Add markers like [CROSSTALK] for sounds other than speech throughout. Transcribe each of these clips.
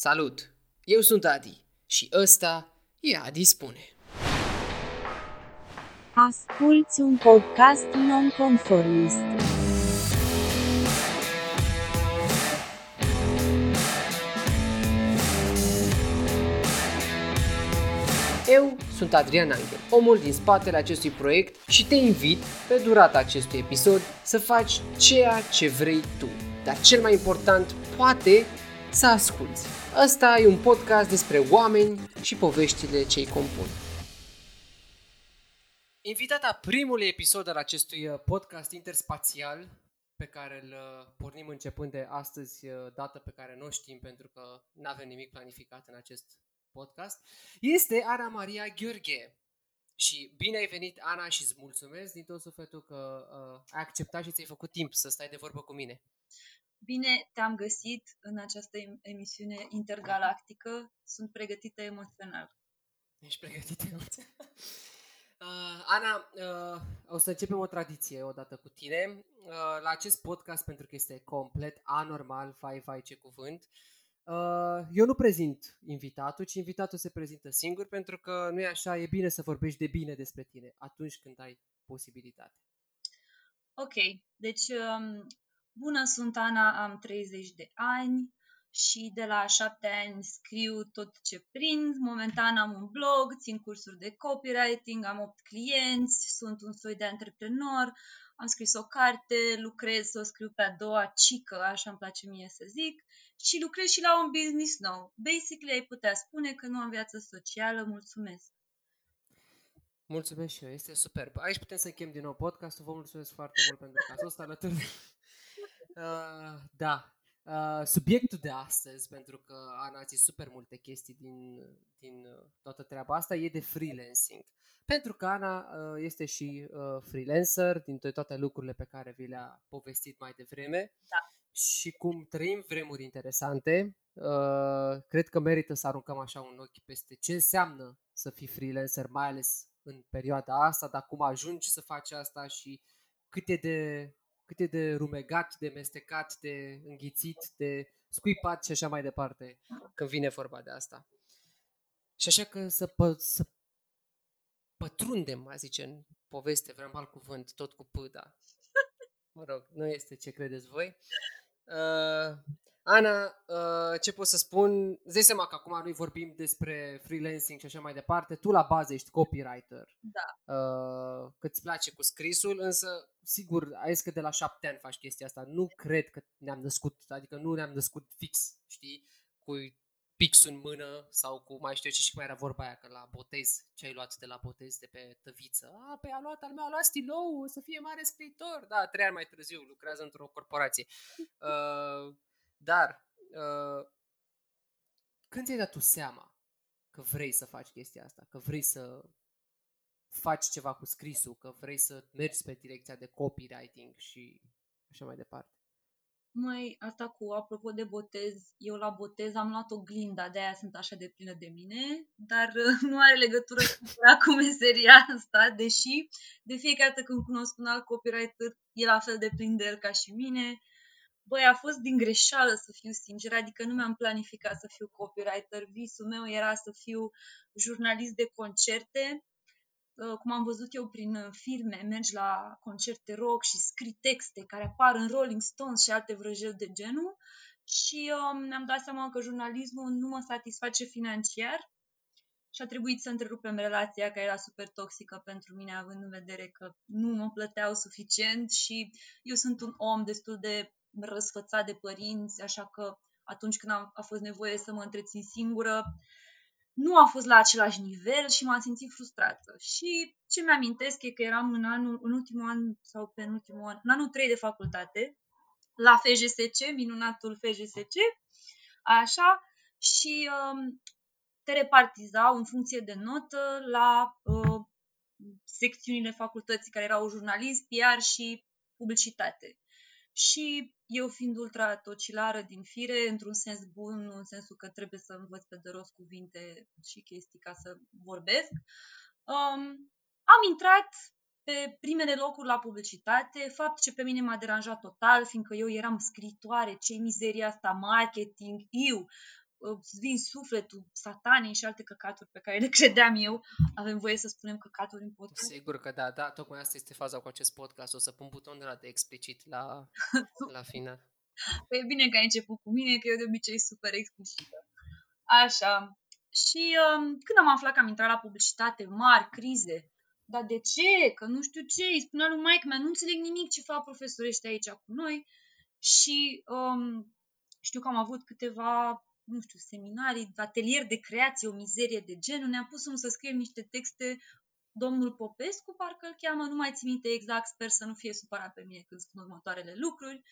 Salut! Eu sunt Adi și ăsta e Adi Spune. Asculți un podcast non-conformist. Eu sunt Adrian Angel, omul din spatele acestui proiect și te invit, pe durata acestui episod, să faci ceea ce vrei tu. Dar cel mai important, poate, să asculți. Ăsta e un podcast despre oameni și poveștile ce îi compun. Invitata primului episod al acestui uh, podcast interspațial pe care îl uh, pornim începând de astăzi, uh, dată pe care nu o știm pentru că nu avem nimic planificat în acest podcast, este Ana Maria Gheorghe. Și bine ai venit, Ana, și îți mulțumesc din tot sufletul că uh, ai acceptat și ți-ai făcut timp să stai de vorbă cu mine. Bine te-am găsit în această emisiune intergalactică. Sunt pregătită emoțional. Ești pregătită emoțional? [LAUGHS] Uh, Ana, uh, o să începem o tradiție odată cu tine. Uh, la acest podcast, pentru că este complet anormal, fai, fai, ce cuvânt, uh, Uh, eu nu prezint invitatul, ci invitatul se prezintă singur, pentru că nu e așa, e bine să vorbești de bine despre tine atunci când ai posibilitate. Ok, deci um, bună, sunt Ana, am 30 de ani și de la șapte ani scriu tot ce prind. Momentan am un blog, țin cursuri de copywriting, am 8 clienți, sunt un soi de antreprenor, am scris o carte, lucrez să o scriu pe a doua cică, așa îmi place mie să zic, și lucrez și la un business nou. Basically, ai putea spune că nu am viață socială, mulțumesc. Mulțumesc și eu, este superb. Aici putem să închem din nou podcastul, vă mulțumesc foarte mult pentru că ați fost alături. Uh, da, Uh, subiectul de astăzi, pentru că Ana a zis super multe chestii din, din uh, toată treaba asta, e de freelancing. Pentru că Ana uh, este și uh, freelancer din toate lucrurile pe care vi le-a povestit mai devreme. Da. Și cum trăim vremuri interesante, uh, cred că merită să aruncăm așa un ochi peste ce înseamnă să fii freelancer, mai ales în perioada asta, dar cum ajungi să faci asta și cât e de cât e de rumegat, de mestecat, de înghițit, de scuipat și așa mai departe când vine vorba de asta. Și așa că să, pă, să pătrundem, mai zice, în poveste, vreau alt cuvânt, tot cu pâda. [LAUGHS] Mă rog, nu este ce credeți voi. Uh, Ana, uh, ce pot să spun? Îți seama că acum noi vorbim despre freelancing și așa mai departe. Tu la bază ești copywriter. Da. Uh, că îți place cu scrisul, însă sigur, ai zis că de la șapte ani faci chestia asta. Nu cred că ne-am născut, adică nu ne-am născut fix, știi, cu pixul în mână sau cu mai știu ce și mai era vorba aia, că la botez, ce ai luat de la botez de pe tăviță? A, pe păi a luat al meu, a luat stilou, o să fie mare scriitor. Da, trei ani mai târziu, lucrează într-o corporație. Uh, [LAUGHS] dar, uh, când ți-ai dat tu seama că vrei să faci chestia asta, că vrei să faci ceva cu scrisul, că vrei să mergi pe direcția de copywriting și așa mai departe? Mai asta cu, apropo de botez, eu la botez am luat o glinda, de aia sunt așa de plină de mine, dar [LAUGHS] nu are legătură cu meseria asta, deși de fiecare dată când cunosc un alt copywriter, e la fel de plin de el ca și mine. Băi, a fost din greșeală să fiu sincer, adică nu mi-am planificat să fiu copywriter. Visul meu era să fiu jurnalist de concerte. Uh, cum am văzut eu prin uh, filme, mergi la concerte rock și scrii texte care apar în Rolling Stones și alte vrăjeli de genul. Și um, mi-am dat seama că jurnalismul nu mă satisface financiar și a trebuit să întrerupem relația care era super toxică pentru mine, având în vedere că nu mă plăteau suficient și eu sunt un om destul de răsfățat de părinți, așa că atunci când am, a fost nevoie să mă întrețin singură, nu a fost la același nivel și m-am simțit frustrată. Și ce mi-amintesc e că eram în, anul, în ultimul an sau penultimul an, în anul 3 de facultate, la FGSC, minunatul FGSC, așa, și um, te repartizau în funcție de notă la uh, secțiunile facultății care erau jurnalist, PR și publicitate. Și eu fiind ultra tocilară din fire, într-un sens bun, în sensul că trebuie să învăț pe de rost cuvinte și chestii ca să vorbesc, um, am intrat pe primele locuri la publicitate, fapt ce pe mine m-a deranjat total, fiindcă eu eram scritoare, ce mizeria asta, marketing, eu, îți vin sufletul, satanii și alte căcaturi pe care le [LAUGHS] credeam eu. Avem voie să spunem căcaturi în podcast? Sigur că da, da, tocmai asta este faza cu acest podcast. O să pun butonul ăla de explicit la, [LAUGHS] la final. Păi e bine că ai început cu mine, că eu de obicei super explicită. Așa. Și um, când am aflat că am intrat la publicitate, mari, crize, dar de ce? Că nu știu ce, îi spunea lui Mike, nu înțeleg nimic ce fac profesorești aici cu noi. Și um, știu că am avut câteva, nu știu, seminarii, atelier de creație, o mizerie de genul. Ne-am pus să scriem niște texte domnul Popescu, parcă îl cheamă, nu mai țin minte exact, sper să nu fie supărat pe mine când spun următoarele lucruri.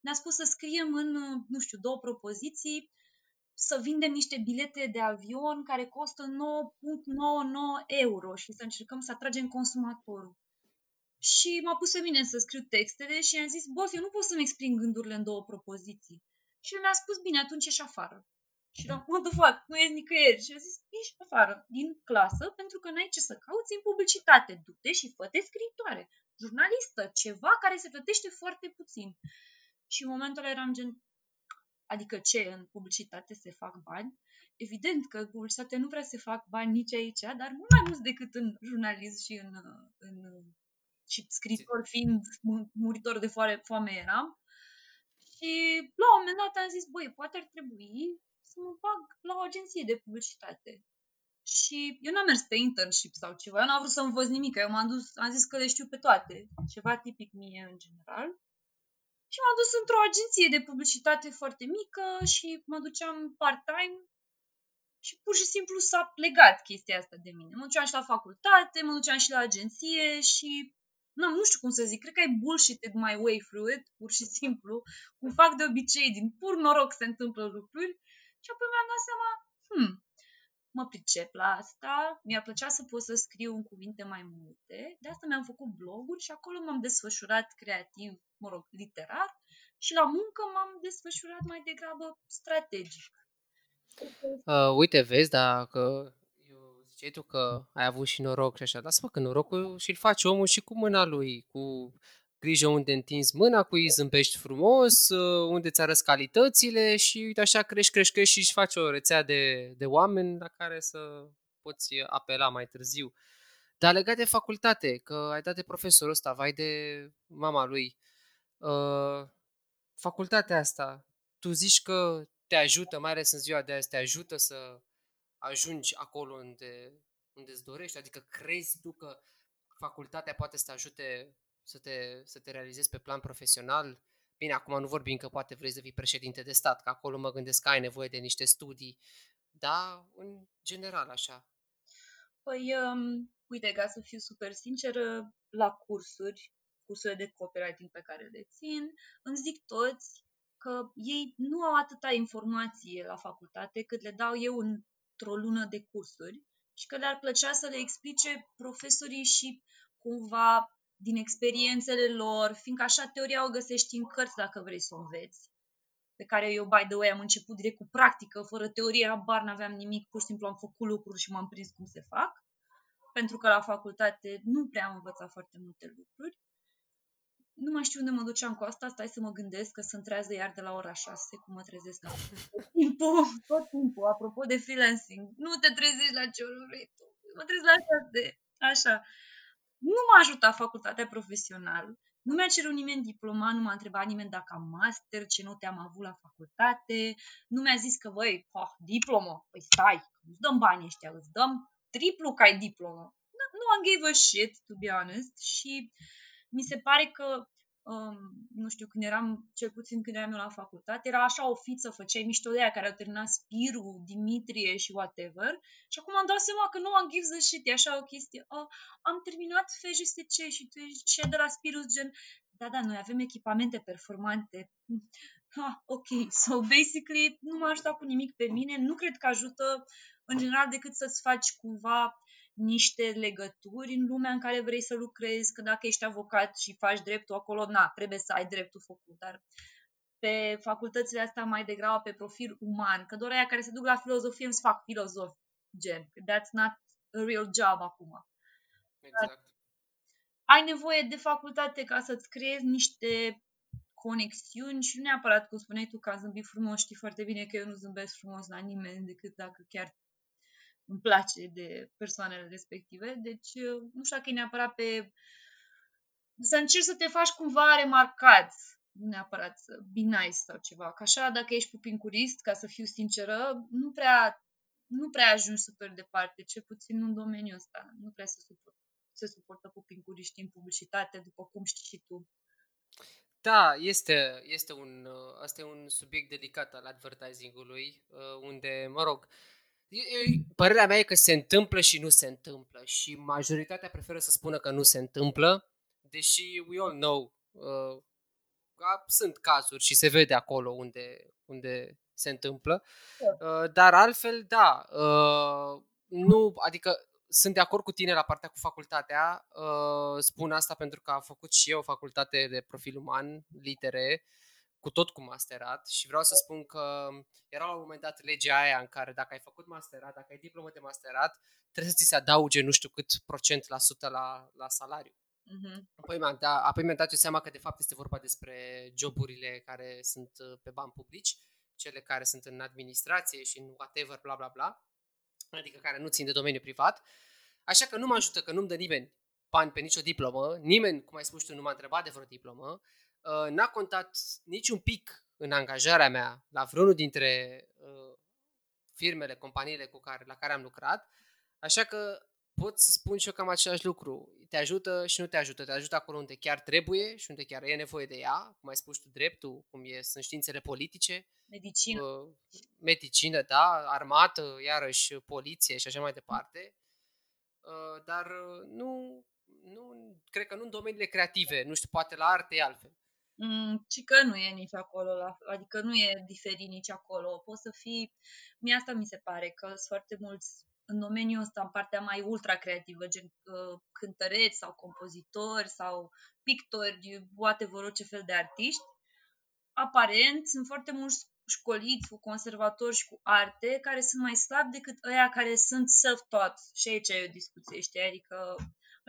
Ne-a spus să scriem în, nu știu, două propoziții, să vindem niște bilete de avion care costă 9.99 euro și să încercăm să atragem consumatorul. Și m-a pus pe mine să scriu textele și am zis, bof, eu nu pot să-mi exprim gândurile în două propoziții. Și el mi-a spus, bine, atunci ești afară. Și eram, what the fuck, nu ești nicăieri. Și a zis, ești afară din clasă pentru că n-ai ce să cauți în publicitate. Du-te și fă scriitoare, jurnalistă, ceva care se plătește foarte puțin. Și în momentul ăla eram gen, adică ce, în publicitate se fac bani? Evident că în publicitate nu prea se fac bani nici aici, dar mult mai mulți decât în jurnalism și în, în și scriitor fiind muritor de foame, foame eram. Și la un moment dat am zis, băi, poate ar trebui să mă bag la o agenție de publicitate. Și eu n-am mers pe internship sau ceva, eu n-am vrut să învăț nimic, eu m-am dus, am zis că le știu pe toate, ceva tipic mie în general. Și m-am dus într-o agenție de publicitate foarte mică și mă duceam part-time și pur și simplu s-a legat chestia asta de mine. Mă duceam și la facultate, mă duceam și la agenție și nu, nu știu cum să zic, cred că ai bullshit my way through it, pur și simplu, cum fac de obicei, din pur noroc se întâmplă lucruri și apoi mi-am dat seama, hmm, mă pricep la asta, mi-ar plăcea să pot să scriu în cuvinte mai multe, de asta mi-am făcut bloguri și acolo m-am desfășurat creativ, mă rog, literar și la muncă m-am desfășurat mai degrabă strategic. Uh, uite, vezi, dacă ziceai tu că ai avut și noroc și așa, lasă-mă că norocul și-l face omul și cu mâna lui, cu grijă unde întinzi mâna, cu îi zâmbești frumos, uh, unde ți arăți calitățile și uite așa crești, crești, crești și își faci o rețea de, de oameni la care să poți apela mai târziu. Dar legat de facultate, că ai dat de profesorul ăsta, vai de mama lui, uh, facultatea asta, tu zici că te ajută, mai ales în ziua de azi, te ajută să ajungi acolo unde, unde îți dorești? Adică crezi tu că facultatea poate să te ajute să te, să te realizezi pe plan profesional? Bine, acum nu vorbim că poate vrei să fii președinte de stat, că acolo mă gândesc că ai nevoie de niște studii, dar în general așa. Păi, um, uite, ca să fiu super sinceră, la cursuri, cursurile de copywriting pe care le țin, îmi zic toți că ei nu au atâta informație la facultate cât le dau eu în într-o lună de cursuri și că le-ar plăcea să le explice profesorii și cumva din experiențele lor, fiindcă așa teoria o găsești în cărți dacă vrei să o înveți, pe care eu, by the way, am început direct cu practică, fără teorie, bar n-aveam nimic, pur și simplu am făcut lucruri și m-am prins cum se fac, pentru că la facultate nu prea am învățat foarte multe lucruri nu mai știu unde mă duceam cu asta, stai să mă gândesc că sunt trează iar de la ora 6, cum mă trezesc tot timpul, [LAUGHS] tot timpul, apropo de freelancing, nu te trezești la ce oră vrei tu, mă trez la 6, așa. Nu m-a ajutat facultatea profesională, nu mi-a cerut nimeni diploma, nu m-a întrebat nimeni dacă am master, ce note am avut la facultate, nu mi-a zis că, băi, oh, diplomă, păi stai, îți dăm bani ăștia, îți dăm triplu ca ai diplomă. Nu, nu am gave a shit, to be honest, și uh, mi se pare că um, nu știu, când eram, cel puțin când eram eu la facultate, era așa o fiță, făceai mișto de aia care au terminat Spiru, Dimitrie și whatever. Și acum am dat seama că nu am gives a shit, e așa o chestie. Oh, am terminat FGSC și tu ești de la Spiru, gen, da, da, noi avem echipamente performante. Ah, ok, so basically nu m-a ajutat cu nimic pe mine, nu cred că ajută în general decât să-ți faci cumva niște legături în lumea în care vrei să lucrezi, că dacă ești avocat și faci dreptul acolo, na, trebuie să ai dreptul făcut, dar pe facultățile astea mai degrabă pe profil uman, că doar aia care se duc la filozofie îmi fac filozof, gen, that's not a real job acum. Exact. Dar ai nevoie de facultate ca să-ți creezi niște conexiuni și nu neapărat, cum spuneai tu, că am zâmbit frumos, știi foarte bine că eu nu zâmbesc frumos la nimeni decât dacă chiar îmi place de persoanele respective. Deci, nu știu dacă e neapărat pe... Să încerci să te faci cumva remarcat, nu neapărat să be nice sau ceva. Că așa, dacă ești pupincurist, ca să fiu sinceră, nu prea, nu prea ajungi super departe, cel puțin în domeniul ăsta. Nu prea se suportă, se suportă pupincuriști în publicitate, după cum știi și tu. Da, este, este un, asta e un subiect delicat al advertisingului, unde, mă rog, părerea mea e că se întâmplă și nu se întâmplă și majoritatea preferă să spună că nu se întâmplă, deși we all know uh, că sunt cazuri și se vede acolo unde, unde se întâmplă, uh, dar altfel, da, uh, nu, adică sunt de acord cu tine la partea cu facultatea, uh, spun asta pentru că am făcut și eu facultate de profil uman, litere, cu tot cu masterat și vreau să spun că era la un moment dat legea aia în care dacă ai făcut masterat, dacă ai diplomă de masterat, trebuie să ți se adauge nu știu cât procent la sută la, la salariu. Uh-huh. Apoi, mi-am dat, apoi mi-am dat eu seama că de fapt este vorba despre joburile care sunt uh, pe bani publici, cele care sunt în administrație și în whatever, bla bla bla, adică care nu țin de domeniu privat. Așa că nu mă ajută că nu-mi dă nimeni bani pe nicio diplomă, nimeni, cum ai spus tu, nu m-a întrebat de vreo diplomă, Uh, n-a contat niciun pic în angajarea mea la vreunul dintre uh, firmele, companiile cu care, la care am lucrat, așa că pot să spun și eu cam același lucru. Te ajută și nu te ajută. Te ajută acolo unde chiar trebuie și unde chiar e nevoie de ea, cum ai spus tu, dreptul, cum e, sunt științele politice. Medicină. Uh, medicină, da, armată, iarăși poliție și așa mai departe. Uh, dar uh, nu, nu, cred că nu în domeniile creative, nu știu, poate la arte e altfel. Mm, ci că nu e nici acolo, la, adică nu e diferit nici acolo. Poți să fii, mie asta mi se pare, că sunt foarte mulți în domeniul ăsta, în partea mai ultra creativă, gen uh, cântăreți sau compozitori sau pictori, whatever, orice fel de artiști. Aparent, sunt foarte mulți școliți cu conservatori și cu arte care sunt mai slabi decât ăia care sunt self-taught. Și aici e o discuție, știi? Adică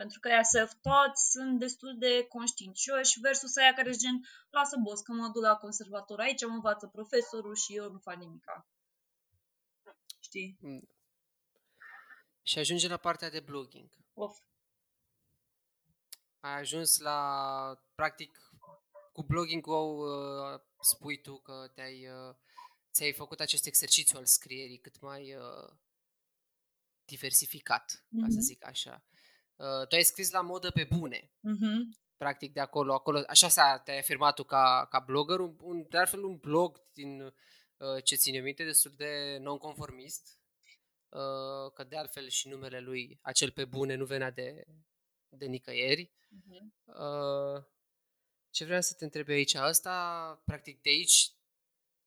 pentru că ea self-taught sunt destul de conștiincioși versus aia care gen, lasă boss că mă duc la conservator aici, mă învață profesorul și eu nu fac nimica. Știi? Mm. Și ajunge la partea de blogging. Of. Ai ajuns la, practic, cu blogging-ul uh, spui tu că te-ai, uh, ți-ai făcut acest exercițiu al scrierii cât mai uh, diversificat, mm-hmm. ca să mhm. zic așa. Uh, tu ai scris la modă pe bune. Mm-hmm. Practic de acolo, acolo, așa s-a, te-ai afirmat tu ca, ca blogger, un, un, de altfel un blog din uh, ce ține minte, destul de nonconformist, uh, că de altfel și numele lui, acel pe bune, nu venea de, de nicăieri. Mm-hmm. Uh, ce vreau să te întreb aici? Asta, practic, de aici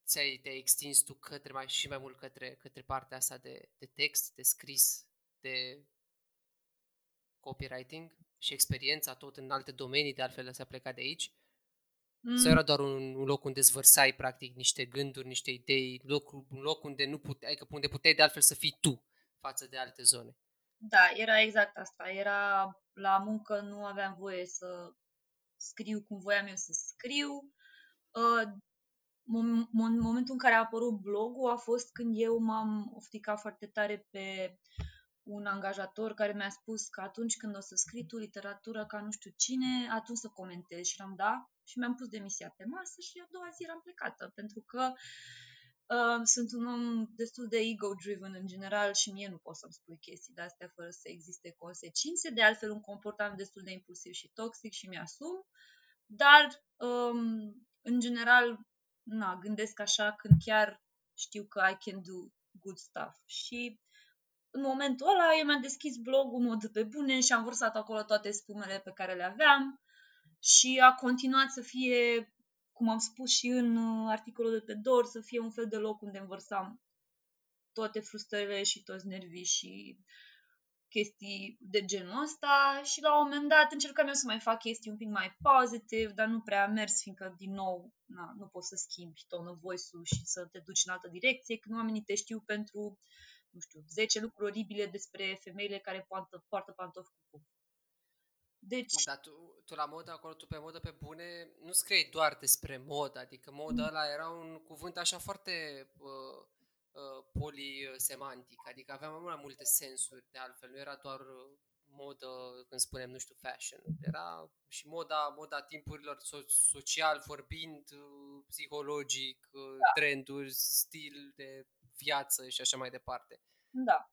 ți-ai, te-ai extins tu către mai și mai mult către, către partea asta de, de text, de scris, de copywriting și experiența tot în alte domenii, de altfel se a plecat de aici? Mm. Sau era doar un, un loc unde zvărsai practic niște gânduri, niște idei, loc, un loc unde nu puteai, adică unde puteai de altfel să fii tu față de alte zone? Da, era exact asta. Era la muncă, nu aveam voie să scriu cum voiam eu să scriu. Uh, momentul în care a apărut blogul a fost când eu m-am ofticat foarte tare pe un angajator care mi-a spus că atunci când o să scrii tu literatură ca nu știu cine, atunci să comentezi. Și am da și mi-am pus demisia pe masă și a doua zi eram plecată, pentru că uh, sunt un om destul de ego-driven în general și mie nu pot să-mi spui chestii de astea fără să existe consecințe. De altfel, un comportament destul de impulsiv și toxic și mi-asum. Dar, um, în general, na, gândesc așa când chiar știu că I can do good stuff. Și în momentul ăla eu mi-am deschis blogul mod pe bune și am vărsat acolo toate spumele pe care le aveam și a continuat să fie, cum am spus și în uh, articolul de pe DOR, să fie un fel de loc unde învărsam toate frustrările și toți nervii și chestii de genul ăsta și la un moment dat încercam eu să mai fac chestii un pic mai pozitiv, dar nu prea a mers, fiindcă din nou na, nu poți să schimbi tonul voice-ul și să te duci în altă direcție, când oamenii te știu pentru nu știu, 10 lucruri oribile despre femeile care poartă, poartă pantofi cu puf. Deci, Dar tu, tu la modă, acolo, tu pe modă pe bune, nu scrie doar despre modă, adică modă ăla era un cuvânt așa foarte uh, uh, polisemantic, adică avea mai multe sensuri de altfel, nu era doar uh, modă când spunem, nu știu, fashion, era și moda, moda timpurilor so- social vorbind, uh, psihologic, uh, trenduri, stil de viață și așa mai departe. da.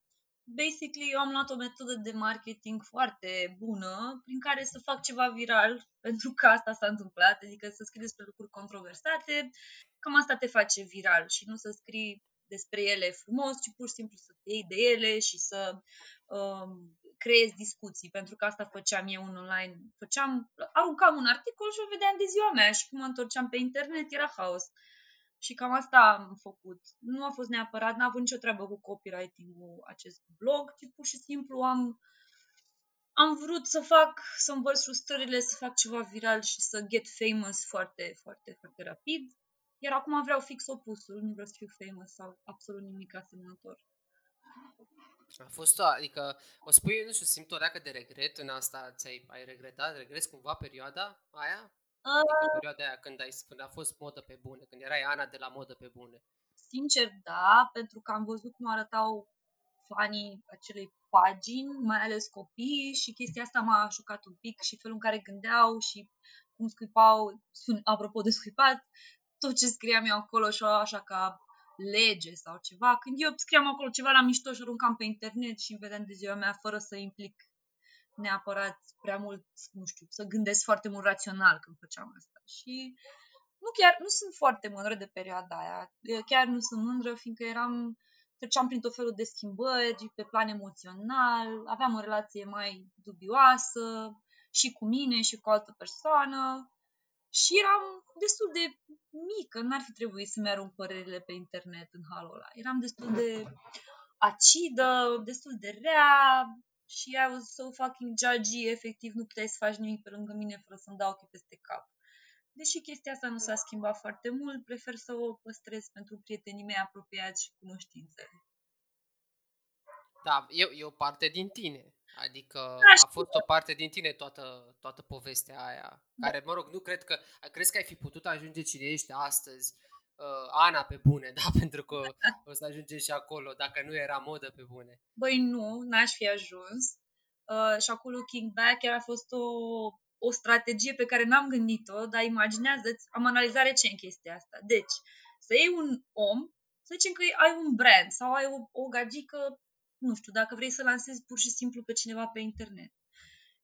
Basically, eu am luat o metodă de marketing foarte bună prin care să fac ceva viral, [LAUGHS] pentru că asta s-a întâmplat, adică să scrii despre lucruri controversate, cam asta te face viral și nu să scrii despre ele frumos, ci pur și simplu să te iei de ele și să um, creezi discuții, pentru că asta făceam eu în online. Făceam, aruncam un articol și o vedeam de ziua mea și cum mă întorceam pe internet era haos. Și cam asta am făcut. Nu a fost neapărat, n-a avut nicio treabă cu copywriting-ul acest blog, ci pur și simplu am, am vrut să fac, să învăț frustrările, să fac ceva viral și să get famous foarte, foarte, foarte rapid. Iar acum vreau fix opusul, nu vreau să fiu famous sau absolut nimic asemănător. A fost o, adică, o spui, nu știu, simt o reacă de regret în asta, ți-ai ai regretat, regreți cumva perioada aia? Adică perioada aia când, ai, când a fost modă pe bune, când erai Ana de la modă pe bune. Sincer, da, pentru că am văzut cum arătau fanii acelei pagini, mai ales copiii și chestia asta m-a șocat un pic și felul în care gândeau și cum scuipau, apropo de scuipat, tot ce scriam eu acolo și așa ca lege sau ceva. Când eu scriam acolo ceva la mișto și aruncam pe internet și îmi vedeam de ziua mea fără să implic neapărat prea mult, nu știu, să gândesc foarte mult rațional când făceam asta. Și nu chiar, nu sunt foarte mândră de perioada aia. Eu chiar nu sunt mândră, fiindcă eram, treceam prin tot felul de schimbări pe plan emoțional, aveam o relație mai dubioasă și cu mine și cu o altă persoană și eram destul de mică, n-ar fi trebuit să-mi arunc părerile pe internet în halul ăla. Eram destul de acidă, destul de rea și I was so fucking judgy, efectiv nu puteai să faci nimic pe lângă mine fără să-mi dau ochii peste cap. Deși chestia asta nu s-a schimbat foarte mult, prefer să o păstrez pentru prietenii mei apropiați și cunoștințele. Da, e, e o parte din tine. Adică Da, a fost o parte din tine toată, toată povestea aia. Care, mă rog, nu cred că... Crezi că ai fi putut ajunge cine ești astăzi? Uh, Ana pe bune, [LAUGHS] da? Pentru că o să ajunge și acolo, dacă nu era modă pe bune. Băi, nu, n-aș fi ajuns. Uh, și acolo King Back chiar a fost o, o strategie pe care n-am gândit-o, dar imaginează-ți, am analizat recent chestia asta. Deci, să iei un om, să zicem că ai un brand sau ai o, o gagică, nu știu, dacă vrei să lansezi pur și simplu pe cineva pe internet.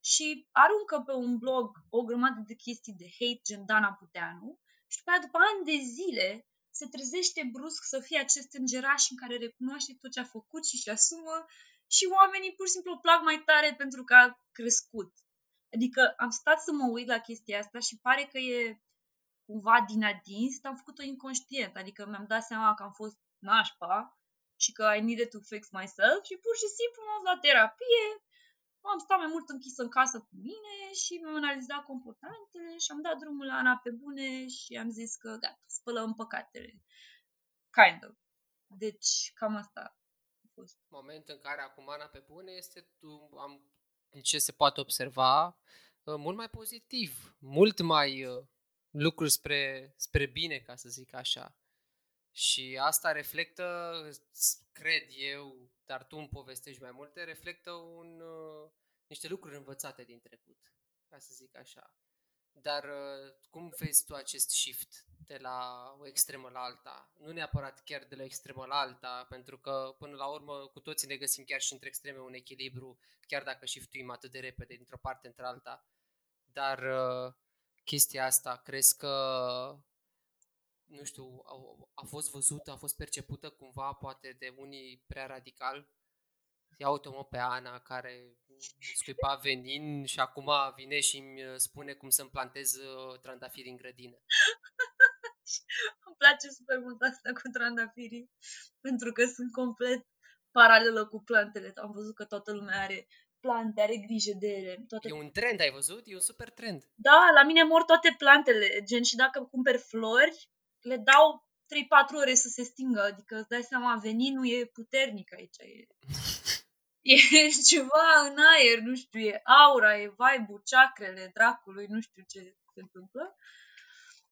Și aruncă pe un blog o grămadă de chestii de hate, gen Dana Puteanu, și după aia, după ani de zile, se trezește brusc să fie acest îngeraș în care recunoaște tot ce a făcut și și asumă și oamenii pur și simplu o plac mai tare pentru că a crescut. Adică am stat să mă uit la chestia asta și pare că e cumva din adins, dar am făcut-o inconștient. Adică mi-am dat seama că am fost nașpa și că I needed to fix myself și pur și simplu m-am dus la terapie, am stat mai mult închis în casă cu mine și mi-am analizat comportamentele și am dat drumul la Ana pe bune și am zis că gata, spălăm păcatele. Kind of. Deci, cam asta a fost. Moment în care acum Ana pe bune este, tu, am, ce se poate observa, uh, mult mai pozitiv, mult mai uh, lucruri spre, spre bine, ca să zic așa. Și asta reflectă, cred eu, dar tu îmi povestești mai multe, reflectă un, uh, niște lucruri învățate din trecut, ca să zic așa. Dar uh, cum vezi tu acest shift de la o extremă la alta? Nu neapărat chiar de la o extremă la alta, pentru că până la urmă cu toții ne găsim chiar și între extreme un echilibru, chiar dacă shiftuim atât de repede dintr-o parte într alta. Dar uh, chestia asta, crezi că nu știu, a, a fost văzută, a fost percepută cumva poate de unii prea radical? Ia uite mă pe Ana care scuipa venin și acum vine și îmi spune cum să-mi plantez uh, trandafiri în grădină. [LAUGHS] Îmi place super mult asta cu trandafirii, pentru că sunt complet paralelă cu plantele. Am văzut că toată lumea are plante, are grijă de ele. Toate... E un trend, ai văzut? E un super trend. Da, la mine mor toate plantele, gen și dacă cumperi flori, le dau 3-4 ore să se stingă, adică îți dai seama, veninul e puternic aici. E... [LAUGHS] e ceva în aer, nu știu, e aura, e vibe chakrele dracului, nu știu ce se întâmplă.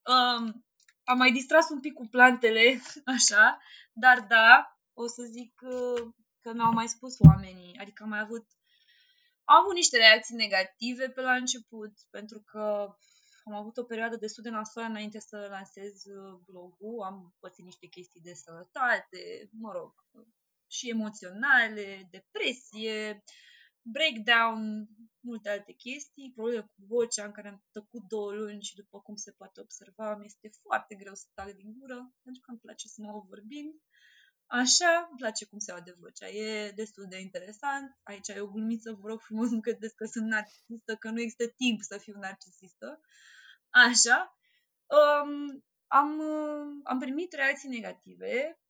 Um, am mai distras un pic cu plantele, [LAUGHS] așa, dar da, o să zic că, că mi-au mai spus oamenii, adică am mai avut am avut niște reacții negative pe la început, pentru că am avut o perioadă destul de nasoală înainte să lansez uh, blogul, am pățit niște chestii de sănătate, mă rog, și emoționale, depresie, breakdown, multe alte chestii, probleme cu vocea în care am tăcut două luni și după cum se poate observa, mi este foarte greu să tac din gură, pentru că îmi place să mă vorbind. Așa, îmi place cum se aude vocea, e destul de interesant. Aici e o glumiță, vă rog frumos, nu credeți că sunt narcisistă, că nu există timp să fiu narcisistă. Așa. Um, am, am primit reacții negative,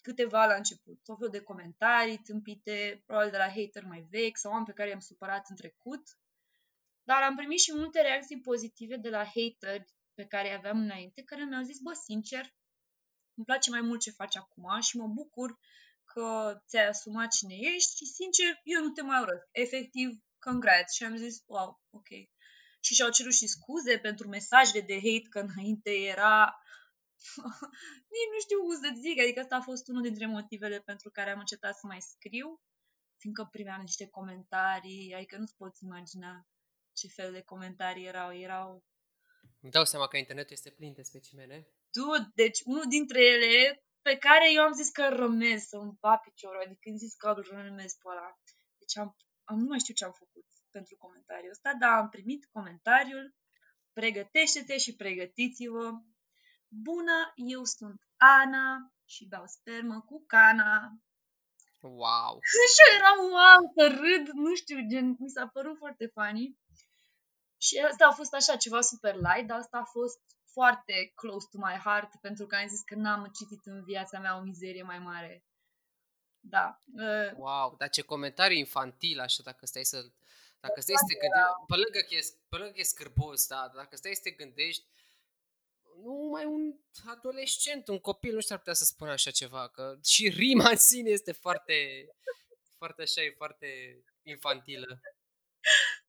câteva la început, tot felul de comentarii tâmpite, probabil de la hater mai vechi sau oameni pe care i-am supărat în trecut, dar am primit și multe reacții pozitive de la hater pe care i aveam înainte, care mi-au zis, bă, sincer, îmi place mai mult ce faci acum și mă bucur că ți-ai asumat cine ești și, sincer, eu nu te mai urăsc. Efectiv, congrats. Și am zis, wow, ok. Și și-au cerut și scuze pentru mesajele de hate, că înainte era... [LAUGHS] Nici nu știu cum să zic, adică asta a fost unul dintre motivele pentru care am încetat să mai scriu, fiindcă primeam niște comentarii, adică nu-ți poți imagina ce fel de comentarii erau. Erau îmi dau seama că internetul este plin de specimene. Dude, deci unul dintre ele pe care eu am zis că îl rămez să-mi va piciorul, adică am zis că îl rămez pe ăla. Deci am, am, nu mai știu ce am făcut pentru comentariul ăsta, dar am primit comentariul pregătește-te și pregătiți-vă. Bună, eu sunt Ana și beau spermă cu cana. Wow! [LAUGHS] și eu eram wow, să râd, nu știu, gen, mi s-a părut foarte funny. Și asta a fost așa ceva super light, dar asta a fost foarte close to my heart pentru că am zis că n-am citit în viața mea o mizerie mai mare. Da. Uh, wow, dar ce comentariu infantil așa, dacă stai să dacă stai să te gândești, da. pe lângă că e, pe lângă că e scârbos, da, dacă stai să te gândești, nu mai un adolescent, un copil nu știu ar putea să spună așa ceva, că și rima în sine este foarte, foarte așa, e foarte infantilă.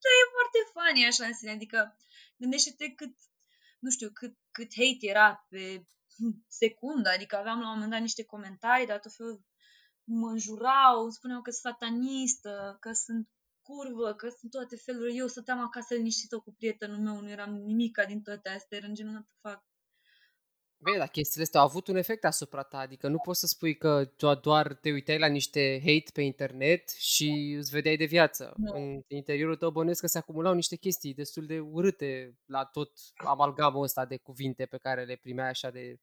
Da, e foarte funny așa în sine, adică gândește-te cât, nu știu, cât, cât hate era pe [LAUGHS] secundă, adică aveam la un moment dat niște comentarii, dar tot felul mă înjurau, îmi spuneau că sunt satanistă, că sunt curvă, că sunt toate felurile. Eu stăteam acasă liniștită cu prietenul meu, nu eram nimica din toate astea, era în genul de fac. Bine, dar chestiile astea au avut un efect asupra ta, adică nu poți să spui că doar, doar te uitai la niște hate pe internet și îți vedeai de viață. No. În interiorul tău bănuiesc că se acumulau niște chestii destul de urâte la tot amalgamul ăsta de cuvinte pe care le primeai așa de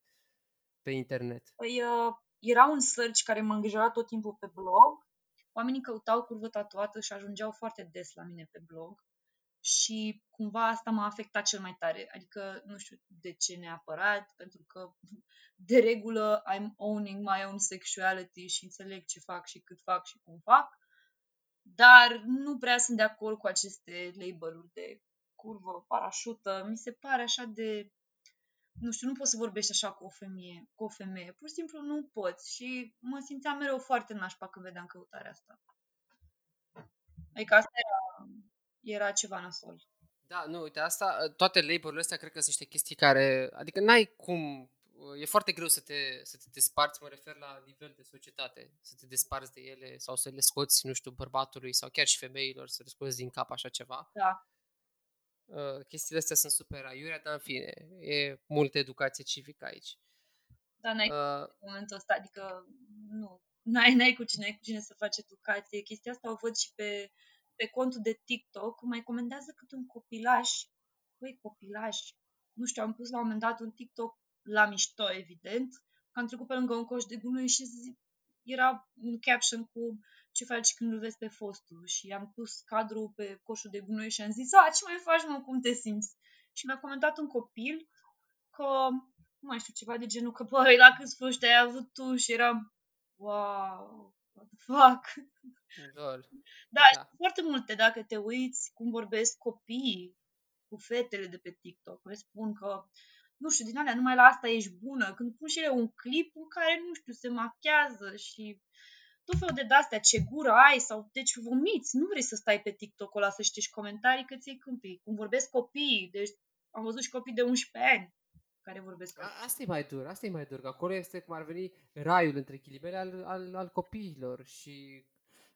pe internet. Păi, uh, era un search care mă îngrijora tot timpul pe blog. Oamenii căutau curvă tatuată și ajungeau foarte des la mine pe blog și cumva asta m-a afectat cel mai tare. Adică nu știu de ce neapărat, pentru că de regulă I'm owning my own sexuality și înțeleg ce fac și cât fac și cum fac, dar nu prea sunt de acord cu aceste label-uri de curvă, parașută. Mi se pare așa de nu știu, nu poți să vorbești așa cu o femeie, cu o femeie. Pur și simplu nu poți. Și mă simțeam mereu foarte nașpa când vedeam căutarea asta. Adică asta era era ceva nasol. Da, nu, uite, asta, toate label-urile astea cred că sunt niște chestii care, adică n-ai cum, e foarte greu să te, să te desparți, mă refer la nivel de societate, să te desparți de ele sau să le scoți, nu știu, bărbatului sau chiar și femeilor, să le scoți din cap așa ceva. Da. Uh, chestiile astea sunt super aiurea, dar în fine, e multă educație civică aici. Da, n-ai uh, în momentul ăsta, adică nu, n-ai, n-ai cu cine, cu cine să faci educație. Chestia asta o văd și pe pe contul de TikTok mai comentează cât un copilaj. Păi, copilaj. Nu știu, am pus la un moment dat un TikTok la mișto, evident, că am trecut pe lângă un coș de gunoi și zi, era un caption cu ce faci când îl vezi pe fostul și am pus cadrul pe coșul de gunoi și am zis, a, ce mai faci, mă, cum te simți? Și mi-a comentat un copil că, nu mai știu, ceva de genul, că, băi, la câți foști ai avut tu? Și eram, wow, what the fuck? Da, da, foarte multe, dacă te uiți cum vorbesc copiii cu fetele de pe TikTok, le spun că, nu știu, din alea, numai la asta ești bună. Când pun și ele un clip în care, nu știu, se machează și tot felul de dastea, ce gură ai sau deci vomiți, nu vrei să stai pe TikTok-ul ăla să știi comentarii că ți-ai câmpii, cum vorbesc copiii, deci am văzut și copii de 11 ani care vorbesc. A, asta e mai dur, asta e mai dur, că acolo este cum ar veni raiul între ghilimele al, al, al copiilor și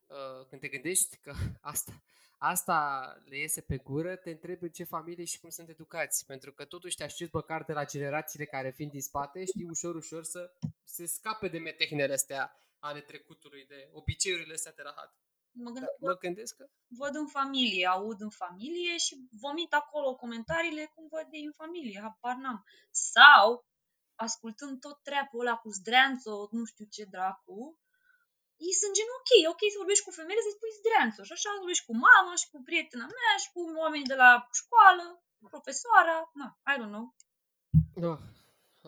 uh, când te gândești că [LAUGHS] asta, asta le iese pe gură, te întrebi în ce familie și cum sunt educați. Pentru că totuși te aștepți măcar de la generațiile care vin din spate, știi, ușor, ușor să se scape de metehnele astea ale trecutului, de obiceiurile astea de rahat. Mă Da, gândesc, mă gândesc că văd în familie, aud în familie și vomit acolo comentariile cum văd ei în familie, habar n-am. Sau, ascultând tot treapul ăla cu zdreanțo, nu știu ce dracu, ei sunt gen ok, ok să vorbești cu femeile, să-i spui zdreanțo. Și așa vorbești cu mama și cu prietena mea și cu oamenii de la școală, cu profesoara, na, I don't know. Oh,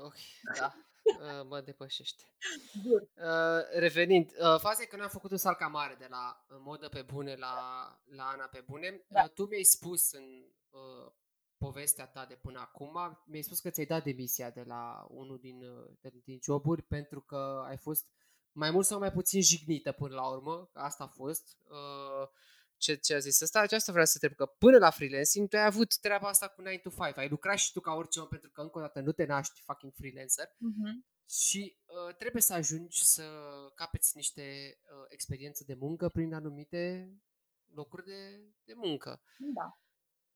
ok, da, uh, mă depășește. Dur. Uh, revenind, uh, faza e că noi am făcut un salt cam mare de la uh, modă pe bune la, la Ana pe bune. Da. Uh, tu mi-ai spus în uh, povestea ta de până acum, mi-ai spus că ți-ai dat demisia de la unul din, uh, de, din joburi pentru că ai fost mai mult sau mai puțin jignită până la urmă, că asta a fost. Uh, ce, ce a zis ăsta, aceasta vreau să te întreb, că până la freelancing tu ai avut treaba asta cu 9 to 5, ai lucrat și tu ca orice om pentru că încă o dată nu te naști fucking freelancer Mhm. și uh, trebuie să ajungi să capeți niște uh, experiență de muncă prin anumite locuri de, de muncă. Da.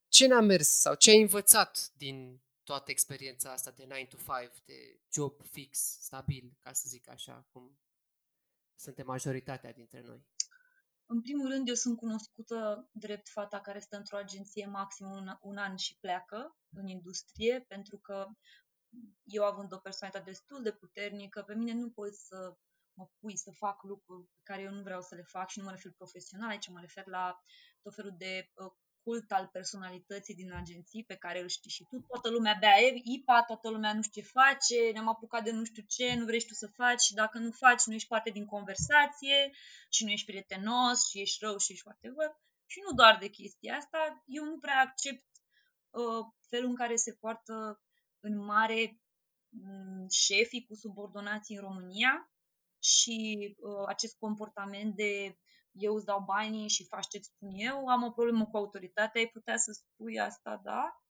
Ce n-a mers sau ce ai învățat din toată experiența asta de 9 to 5, de job fix, stabil, ca să zic așa, cum suntem majoritatea dintre noi? În primul rând, eu sunt cunoscută drept fata care stă într-o agenție maxim un, un an și pleacă în industrie, pentru că eu având o personalitate destul de puternică, pe mine nu poți să mă pui să fac lucruri pe care eu nu vreau să le fac și nu mă refer profesional, aici mă refer la tot felul de uh, cult al personalității din agenții pe care îl știi și tu. Toată lumea bea IPA, toată lumea nu știu ce face, ne-am apucat de nu știu ce, nu vrei și tu să faci și dacă nu faci, nu ești parte din conversație și nu ești prietenos și ești rău și ești whatever. Și nu doar de chestia asta, eu nu prea accept uh, felul în care se poartă în mare m, șefii cu subordonații în România și uh, acest comportament de eu îți dau banii și faci ce-ți spun eu, am o problemă cu autoritatea, ai putea să spui asta, da?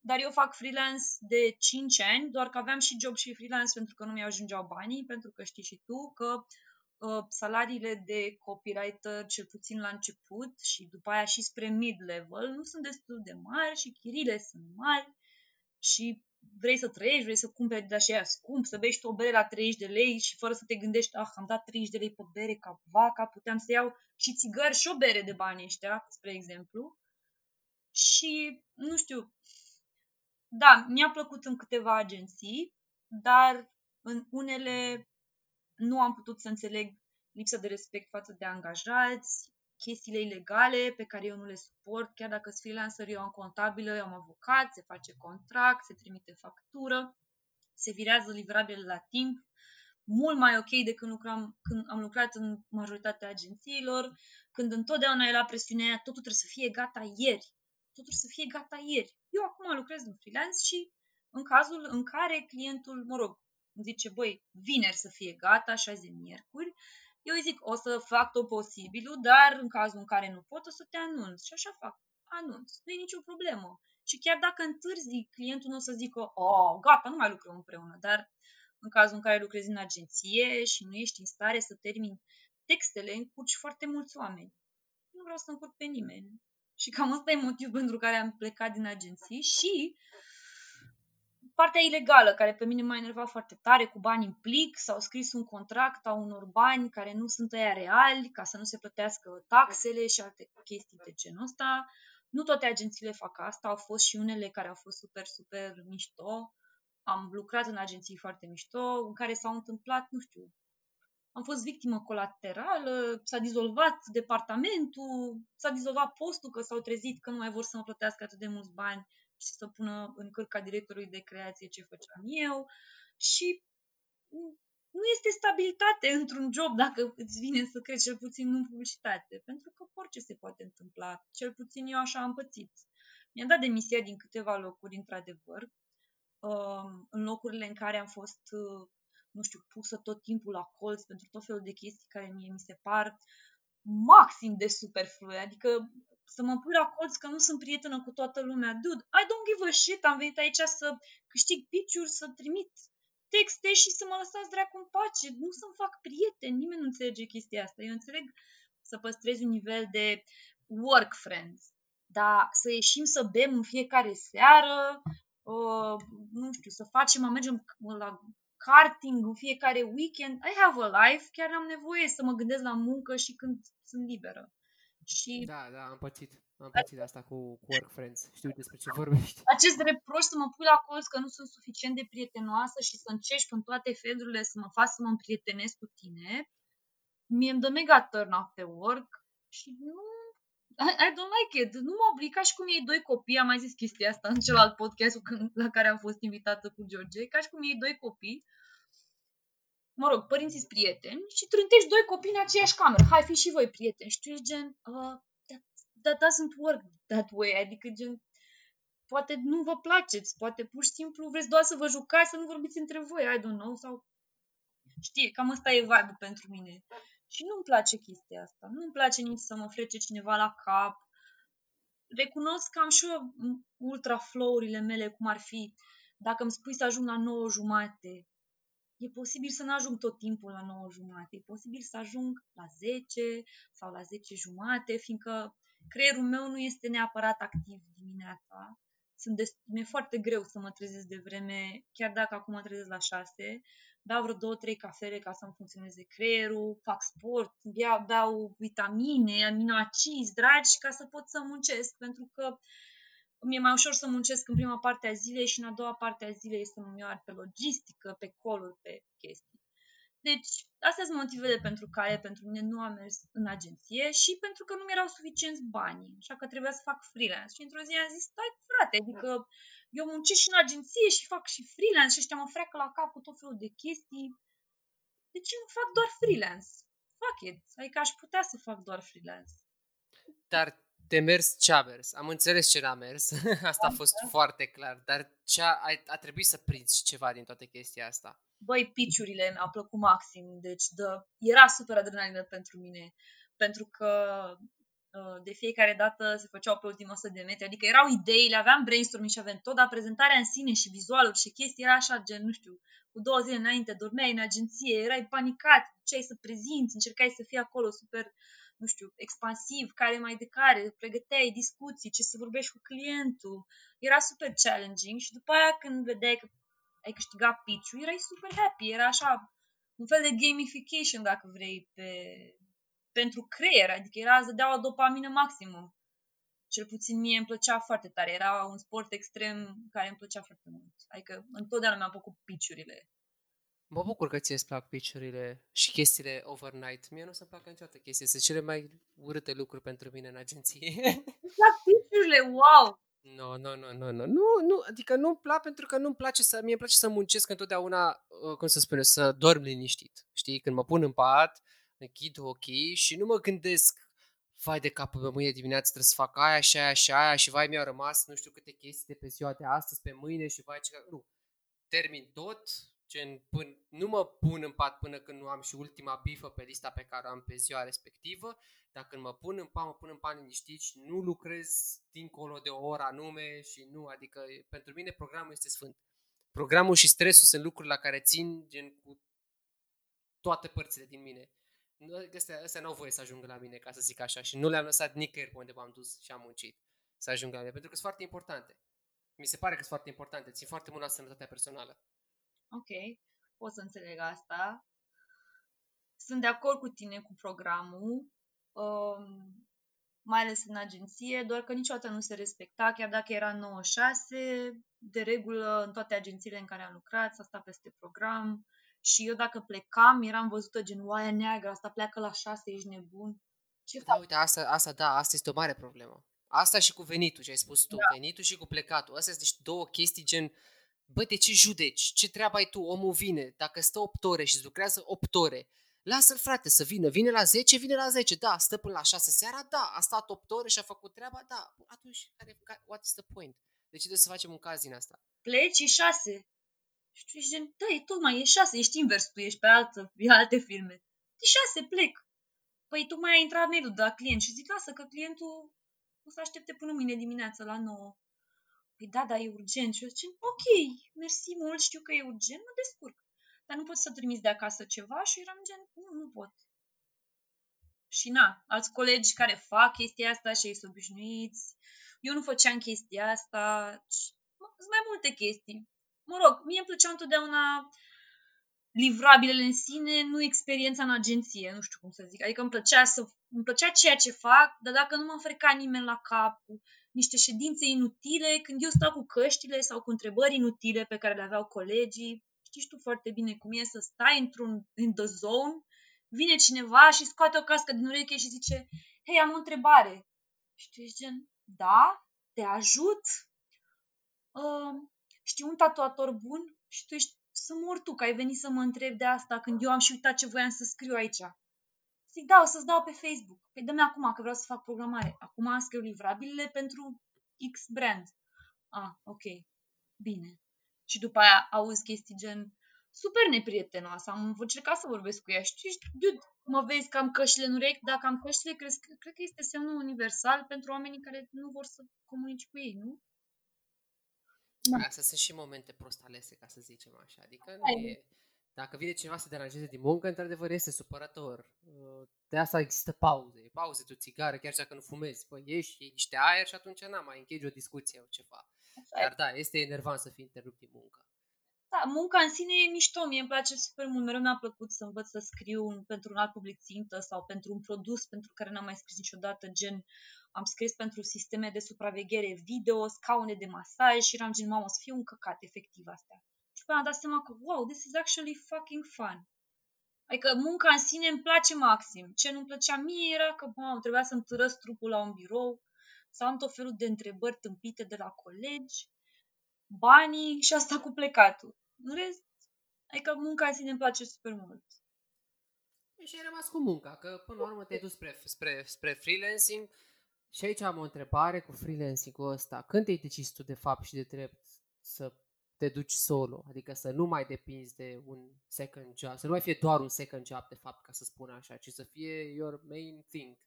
Dar eu fac freelance de 5 ani, doar că aveam și job și freelance pentru că nu mi-ajungeau banii, pentru că știi și tu că uh, salariile de copywriter, cel puțin la început și după aia și spre mid-level, nu sunt destul de mari și chirile sunt mari și vrei să trăiești, vrei să cumperi de așa scump, să bei și tu o bere la 30 de lei și fără să te gândești, ah, am dat 30 de lei pe bere ca vaca, puteam să iau și țigări și o bere de bani ăștia, spre exemplu. Și, nu știu, da, mi-a plăcut în câteva agenții, dar în unele nu am putut să înțeleg lipsa de respect față de angajați, chestiile ilegale pe care eu nu le suport, chiar dacă sunt freelancer, eu am contabilă, eu am avocat, se face contract, se trimite factură, se virează livrabile la timp, mult mai ok decât lucram, când am lucrat în majoritatea agențiilor, când întotdeauna era presiunea aia, totul trebuie să fie gata ieri, totul trebuie să fie gata ieri. Eu acum lucrez în freelance și în cazul în care clientul, mă rog, îmi zice, băi, vineri să fie gata, așa zi miercuri, eu îi zic, o să fac tot posibilul, dar în cazul în care nu pot, o să te anunț. Și așa fac, anunț. Nu e nicio problemă. Și chiar dacă întârzi, clientul nu o să zică, oh, gata, nu mai lucrăm împreună. Dar în cazul în care lucrezi în agenție și nu ești în stare să termini textele, încurci foarte mulți oameni. Nu vreau să încurc pe nimeni. Și cam ăsta e motivul pentru care am plecat din agenții și partea ilegală, care pe mine m-a enervat foarte tare, cu bani în plic, s-au scris un contract a unor bani care nu sunt ăia reali, ca să nu se plătească taxele și alte chestii de genul ăsta. Nu toate agențiile fac asta, au fost și unele care au fost super, super mișto. Am lucrat în agenții foarte mișto, în care s-au întâmplat, nu știu, am fost victimă colaterală, s-a dizolvat departamentul, s-a dizolvat postul că s-au trezit că nu mai vor să mă plătească atât de mulți bani și să pună în cârca directorului de creație ce făceam eu și nu este stabilitate într-un job dacă îți vine să crezi cel puțin în publicitate, pentru că orice se poate întâmpla, cel puțin eu așa am pățit. Mi-am dat demisia din câteva locuri, într-adevăr, în locurile în care am fost nu știu, pusă tot timpul la colț pentru tot felul de chestii care mie mi se par maxim de superflue. Adică să mă pui la colț că nu sunt prietenă cu toată lumea. Dude, I don't give a shit, am venit aici să câștig piciuri, să trimit texte și să mă lăsați dracu în pace. Nu să-mi fac prieteni, nimeni nu înțelege chestia asta. Eu înțeleg să păstrezi un nivel de work friends, dar să ieșim să bem în fiecare seară, uh, nu știu, să facem, să mergem la karting în fiecare weekend. I have a life, chiar am nevoie să mă gândesc la muncă și când sunt liberă. Și Da, da, am pățit. Am pățit asta cu, cu work friends. Știu despre ce vorbești. [LAUGHS] acest reproș să mă pui la colț că nu sunt suficient de prietenoasă și să încerci în toate felurile să mă faci să mă împrietenesc cu tine, mie îmi dă mega turn off pe work și nu I, I don't like it. Nu mă oblig ca și cum ei doi copii, am mai zis chestia asta în celălalt podcast când- la care am fost invitată cu George, ca și cum ei doi copii, mă rog, părinții sunt prieteni și trântești doi copii în aceeași cameră. Hai, fi și voi prieteni. Și tu ești gen, uh, that, that doesn't work that way. Adică gen, poate nu vă placeți, poate pur și simplu vreți doar să vă jucați, să nu vorbiți între voi, I don't know, sau știi, cam asta e vibe pentru mine. Și nu-mi place chestia asta. Nu-mi place nici să mă frece cineva la cap. Recunosc că am și eu ultra flow-urile mele, cum ar fi dacă îmi spui să ajung la 9 jumate, e posibil să nu ajung tot timpul la 9 jumate, e posibil să ajung la 10 sau la 10 jumate, fiindcă creierul meu nu este neapărat activ dimineața. Sunt des- mi-e foarte greu să mă trezesc de vreme, chiar dacă acum mă trezesc la 6, beau vreo două, trei cafele ca să-mi funcționeze creierul, fac sport, beau, beau vitamine, aminoacizi dragi ca să pot să muncesc, pentru că mi-e mai ușor să muncesc în prima parte a zilei și în a doua parte a zilei să mă iau pe logistică, pe coluri, pe chestii. Deci, astea sunt motivele pentru care pentru mine nu am mers în agenție și pentru că nu mi-erau suficienți bani, așa că trebuia să fac freelance. Și într-o zi am zis, stai frate, adică eu muncesc și în agenție și fac și freelance și ăștia mă freacă la cap cu tot felul de chestii. De ce nu fac doar freelance? Fuck it. Adică aș putea să fac doar freelance. Dar te mers ce a mers? Am înțeles ce n-a mers. [LAUGHS] asta a fost foarte clar. Dar ce a, a, a trebuit să prinzi ceva din toată chestia asta. Băi, piciurile mi-au plăcut maxim, deci de, era super adrenalină pentru mine, pentru că uh, de fiecare dată se făceau pe ultima 100 de metri, adică erau ideile, aveam brainstorming și aveam tot, dar prezentarea în sine și vizualuri și chestii era așa, gen, nu știu, cu două zile înainte dormeai în agenție, erai panicat, ce ai să prezinți, încercai să fii acolo super, nu știu, expansiv, care mai de care, pregăteai discuții, ce să vorbești cu clientul, era super challenging și după aia când vedeai că ai câștigat pitch erai super happy, era așa un fel de gamification, dacă vrei, pe, pentru creier, adică era, îți dădea o dopamină maximum. Cel puțin mie îmi plăcea foarte tare, era un sport extrem care îmi plăcea foarte mult. Adică întotdeauna mi-au plăcut pitch-urile. Mă bucur că ție îți plac pitch-urile și chestiile overnight. Mie nu o să-mi placă niciodată chestii. Sunt cele mai urâte lucruri pentru mine în agenție. Îmi plac pitch-urile, wow! Nu, nu, nu, nu, nu, nu, nu, adică nu-mi plac pentru că nu-mi place să, mie îmi place să muncesc întotdeauna, uh, cum să spune, să dorm liniștit, știi? Când mă pun în pat, închid ochii și nu mă gândesc, vai de capul meu, mâine dimineață trebuie să fac aia și aia și aia și vai mi-au rămas nu știu câte chestii de pe ziua de astăzi, pe mâine și vai ce... Nu, termin tot, gen, până, nu mă pun în pat până când nu am și ultima bifă pe lista pe care o am pe ziua respectivă, dar când mă pun în pat, mă pun în pat liniștit și nu lucrez dincolo de o oră anume și nu, adică pentru mine programul este sfânt. Programul și stresul sunt lucruri la care țin gen cu toate părțile din mine. Nu, Astea, astea nu au voie să ajungă la mine, ca să zic așa, și nu le-am lăsat nicăieri pe unde m-am dus și am muncit să ajungă la mine, pentru că sunt foarte importante. Mi se pare că sunt foarte importante, țin foarte mult la sănătatea personală. Ok, pot să înțeleg asta. Sunt de acord cu tine cu programul, um, mai ales în agenție, doar că niciodată nu se respecta, chiar dacă era 9-6, de regulă în toate agențiile în care am lucrat, s-a stat peste program și eu dacă plecam, eram văzută gen oaia neagră, asta pleacă la 6, ești nebun. Ce Da, fac? uite, asta, asta, da, asta este o mare problemă. Asta și cu venitul, ce ai spus tu, Da. venitul și cu plecatul. Astea sunt niște două chestii gen, bă, de ce judeci? Ce treabă ai tu? Omul vine, dacă stă 8 ore și îți lucrează 8 ore, lasă-l frate să vină, vine la 10, vine la 10, da, stă până la 6 seara, da, a stat 8 ore și a făcut treaba, da, atunci, care, care, what is the point? De ce trebuie să facem un caz din asta? Pleci 6 Și tu ești gen, da, e tocmai, e șase, ești invers, tu ești pe, altă, pe alte firme. E șase, plec. Păi tu mai ai intrat mail de la client și zic, lasă că clientul o să aștepte până mâine dimineață la 9. Păi da, dar e urgent. Și eu zic, ok, mersi mult, știu că e urgent, mă descurc. Dar nu pot să trimiți de acasă ceva și eram gen, nu, nu pot. Și na, alți colegi care fac chestia asta și ei sunt obișnuiți. Eu nu făceam chestia asta. Sunt mai multe chestii. Mă rog, mie îmi plăceau întotdeauna livrabilele în sine, nu experiența în agenție, nu știu cum să zic. Adică îmi plăcea, să, îmi plăcea ceea ce fac, dar dacă nu mă freca nimeni la cap cu niște ședințe inutile, când eu stau cu căștile sau cu întrebări inutile pe care le aveau colegii, știți tu foarte bine cum e să stai într-un in the zone, vine cineva și scoate o cască din ureche și zice, hei, am o întrebare. Și tu ești gen, da, te ajut? Uh, știi un tatuator bun? Și tu ești să mor tu, că ai venit să mă întrebi de asta când eu am și uitat ce voiam să scriu aici. Zic, da, o să-ți dau pe Facebook. Păi dă-mi acum, că vreau să fac programare. Acum scriu livrabilele pentru X brand. Ah, ok. Bine. Și după aia auzi chestii gen super neprietenoasă. Am încercat să vorbesc cu ea și tu dude, mă vezi că am căștile în urechi, dacă am căștile, cred, cred că este semnul universal pentru oamenii care nu vor să comunici cu ei, nu? Da. Astea sunt și momente prost alese, ca să zicem așa. Adică nu e... Dacă vine cineva să te deranjeze din muncă, într-adevăr este supărător. De asta există pauze. Pauze de o țigară, chiar și dacă nu fumezi. Păi ieși, iei niște aer și atunci n-am mai închegi o discuție sau ceva. Dar da, este enervant să fii întrerupt din muncă. Da, munca în sine e mișto, mie îmi place super mult, mereu mi-a plăcut să învăț să scriu pentru un alt public țintă sau pentru un produs pentru care n-am mai scris niciodată, gen am scris pentru sisteme de supraveghere video, scaune de masaj și eram gen, mamă, să fiu un căcat efectiv astea. Și până am dat seama că, wow, this is actually fucking fun. Adică munca în sine îmi place maxim. Ce nu-mi plăcea mie era că, mamă, trebuia să-mi târăsc trupul la un birou, să am tot felul de întrebări tâmpite de la colegi, banii și asta cu plecatul. În rest, adică munca în sine îmi place super mult. Și ai rămas cu munca, că până la urmă te-ai dus spre, spre, spre freelancing și aici am o întrebare cu freelancing-ul ăsta. Când te-ai decis tu de fapt și de drept să te duci solo, adică să nu mai depinzi de un second job, să nu mai fie doar un second job de fapt, ca să spun așa, ci să fie your main thing,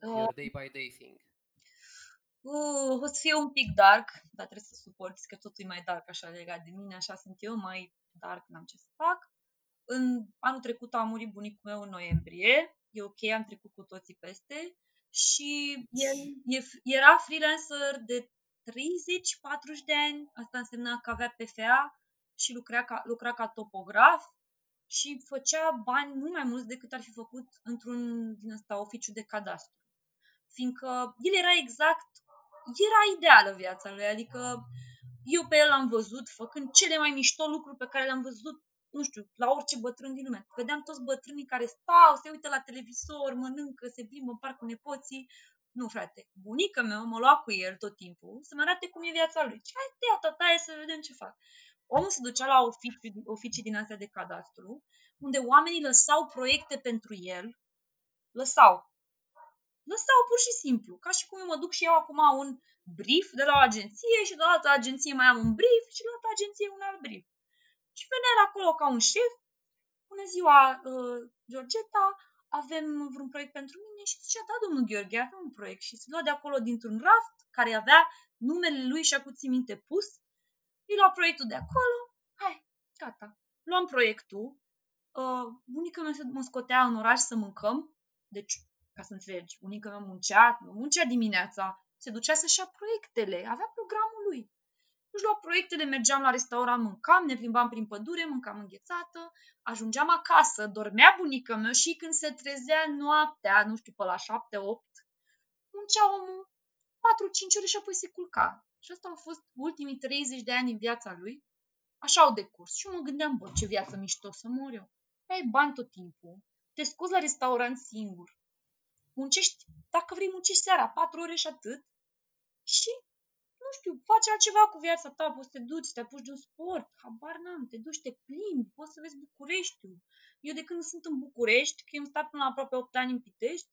your day by day thing. Uh, o să fie un pic dark, dar trebuie să suporti că totul e mai dark așa legat de mine, așa sunt eu, mai dark, n-am ce să fac. În anul trecut a murit bunicul meu în noiembrie, e ok, am trecut cu toții peste și el era freelancer de 30-40 de ani, asta însemna că avea PFA și lucra ca, lucra ca topograf și făcea bani mult mai mulți decât ar fi făcut într-un din ăsta oficiu de cadastru. Fiindcă el era exact, era ideală viața lui, adică eu pe el am văzut făcând cele mai mișto lucruri pe care le-am văzut nu știu, la orice bătrân din lume. Vedeam toți bătrânii care stau, se uită la televizor, mănâncă, se plimbă în parc cu nepoții. Nu, frate, bunica mea mă lua cu el tot timpul să mă arate cum e viața lui. Ce hai, te tataie să vedem ce fac. Omul se ducea la oficii, oficii din astea de cadastru, unde oamenii lăsau proiecte pentru el, lăsau. Lăsau pur și simplu, ca și cum eu mă duc și eu acum un brief de la o agenție și de la altă agenție mai am un brief și de la altă agenție un alt brief. Și venea acolo ca un șef, bună ziua, uh, Georgeta, avem vreun proiect pentru mine? Și zicea, da, domnul Gheorghe, avem un proiect. Și se lua de acolo dintr-un raft care avea numele lui și cu minte pus, îi lua proiectul de acolo, hai, gata, luam proiectul, uh, bunica mea mă scotea în oraș să mâncăm, deci, ca să înțelegi, bunica mea muncea, muncea dimineața, se ducea să-și ia proiectele, avea programul lui. Își lua proiectele, mergeam la restaurant, mâncam, ne plimbam prin pădure, mâncam înghețată, ajungeam acasă, dormea bunica mea și când se trezea noaptea, nu știu, pe la 7-8, muncea omul 4-5 ore și apoi se culca. Și asta au fost ultimii 30 de ani în viața lui. Așa au decurs. Și eu mă gândeam, bă, ce viață mișto să mor eu. Ai bani tot timpul, te scoți la restaurant singur, muncești, dacă vrei, muncești seara, 4 ore și atât, și nu știu, faci altceva cu viața ta, poți să te duci, să te apuci de un sport, habar n-am, te duci, te plimbi, poți să vezi Bucureștiul. Eu de când sunt în București, că am stat până la aproape 8 ani în Pitești,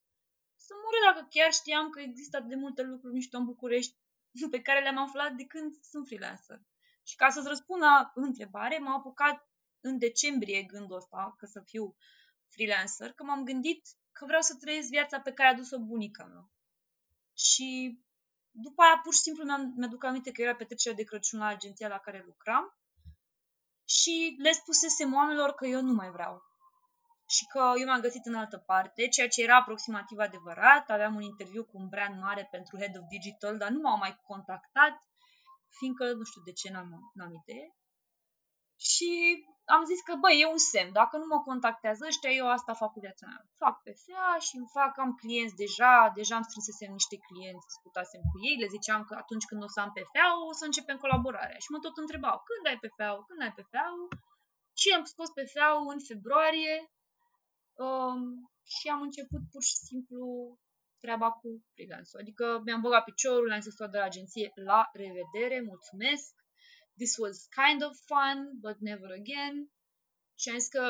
să mor dacă chiar știam că există de multe lucruri mișto în București [LAUGHS] pe care le-am aflat de când sunt freelancer. Și ca să-ți răspund la întrebare, m-am apucat în decembrie gândul ăsta, că să fiu freelancer, că m-am gândit că vreau să trăiesc viața pe care a dus-o bunica mea. Și după aia, pur și simplu, mi-am, mi-aduc aminte că era petrecerea de Crăciun la agenția la care lucram și le spusesem oamenilor că eu nu mai vreau. Și că eu m-am găsit în altă parte, ceea ce era aproximativ adevărat. Aveam un interviu cu un brand mare pentru Head of Digital, dar nu m-au mai contactat, fiindcă nu știu de ce n-am, n-am idee. Și am zis că, băi, e un semn. Dacă nu mă contactează ăștia, eu asta fac cu viața mea. Fac PFA și îmi fac, am clienți deja, deja am strânsesem niște clienți, discutasem cu ei, le ziceam că atunci când o să am PFA, o să începem colaborarea. Și mă tot întrebau, când ai PFA când ai PFA Și am scos PFA în februarie um, și am început pur și simplu treaba cu freelance Adică mi-am băgat piciorul, le-am zis de la agenție, la revedere, mulțumesc, this was kind of fun, but never again. Și am zis că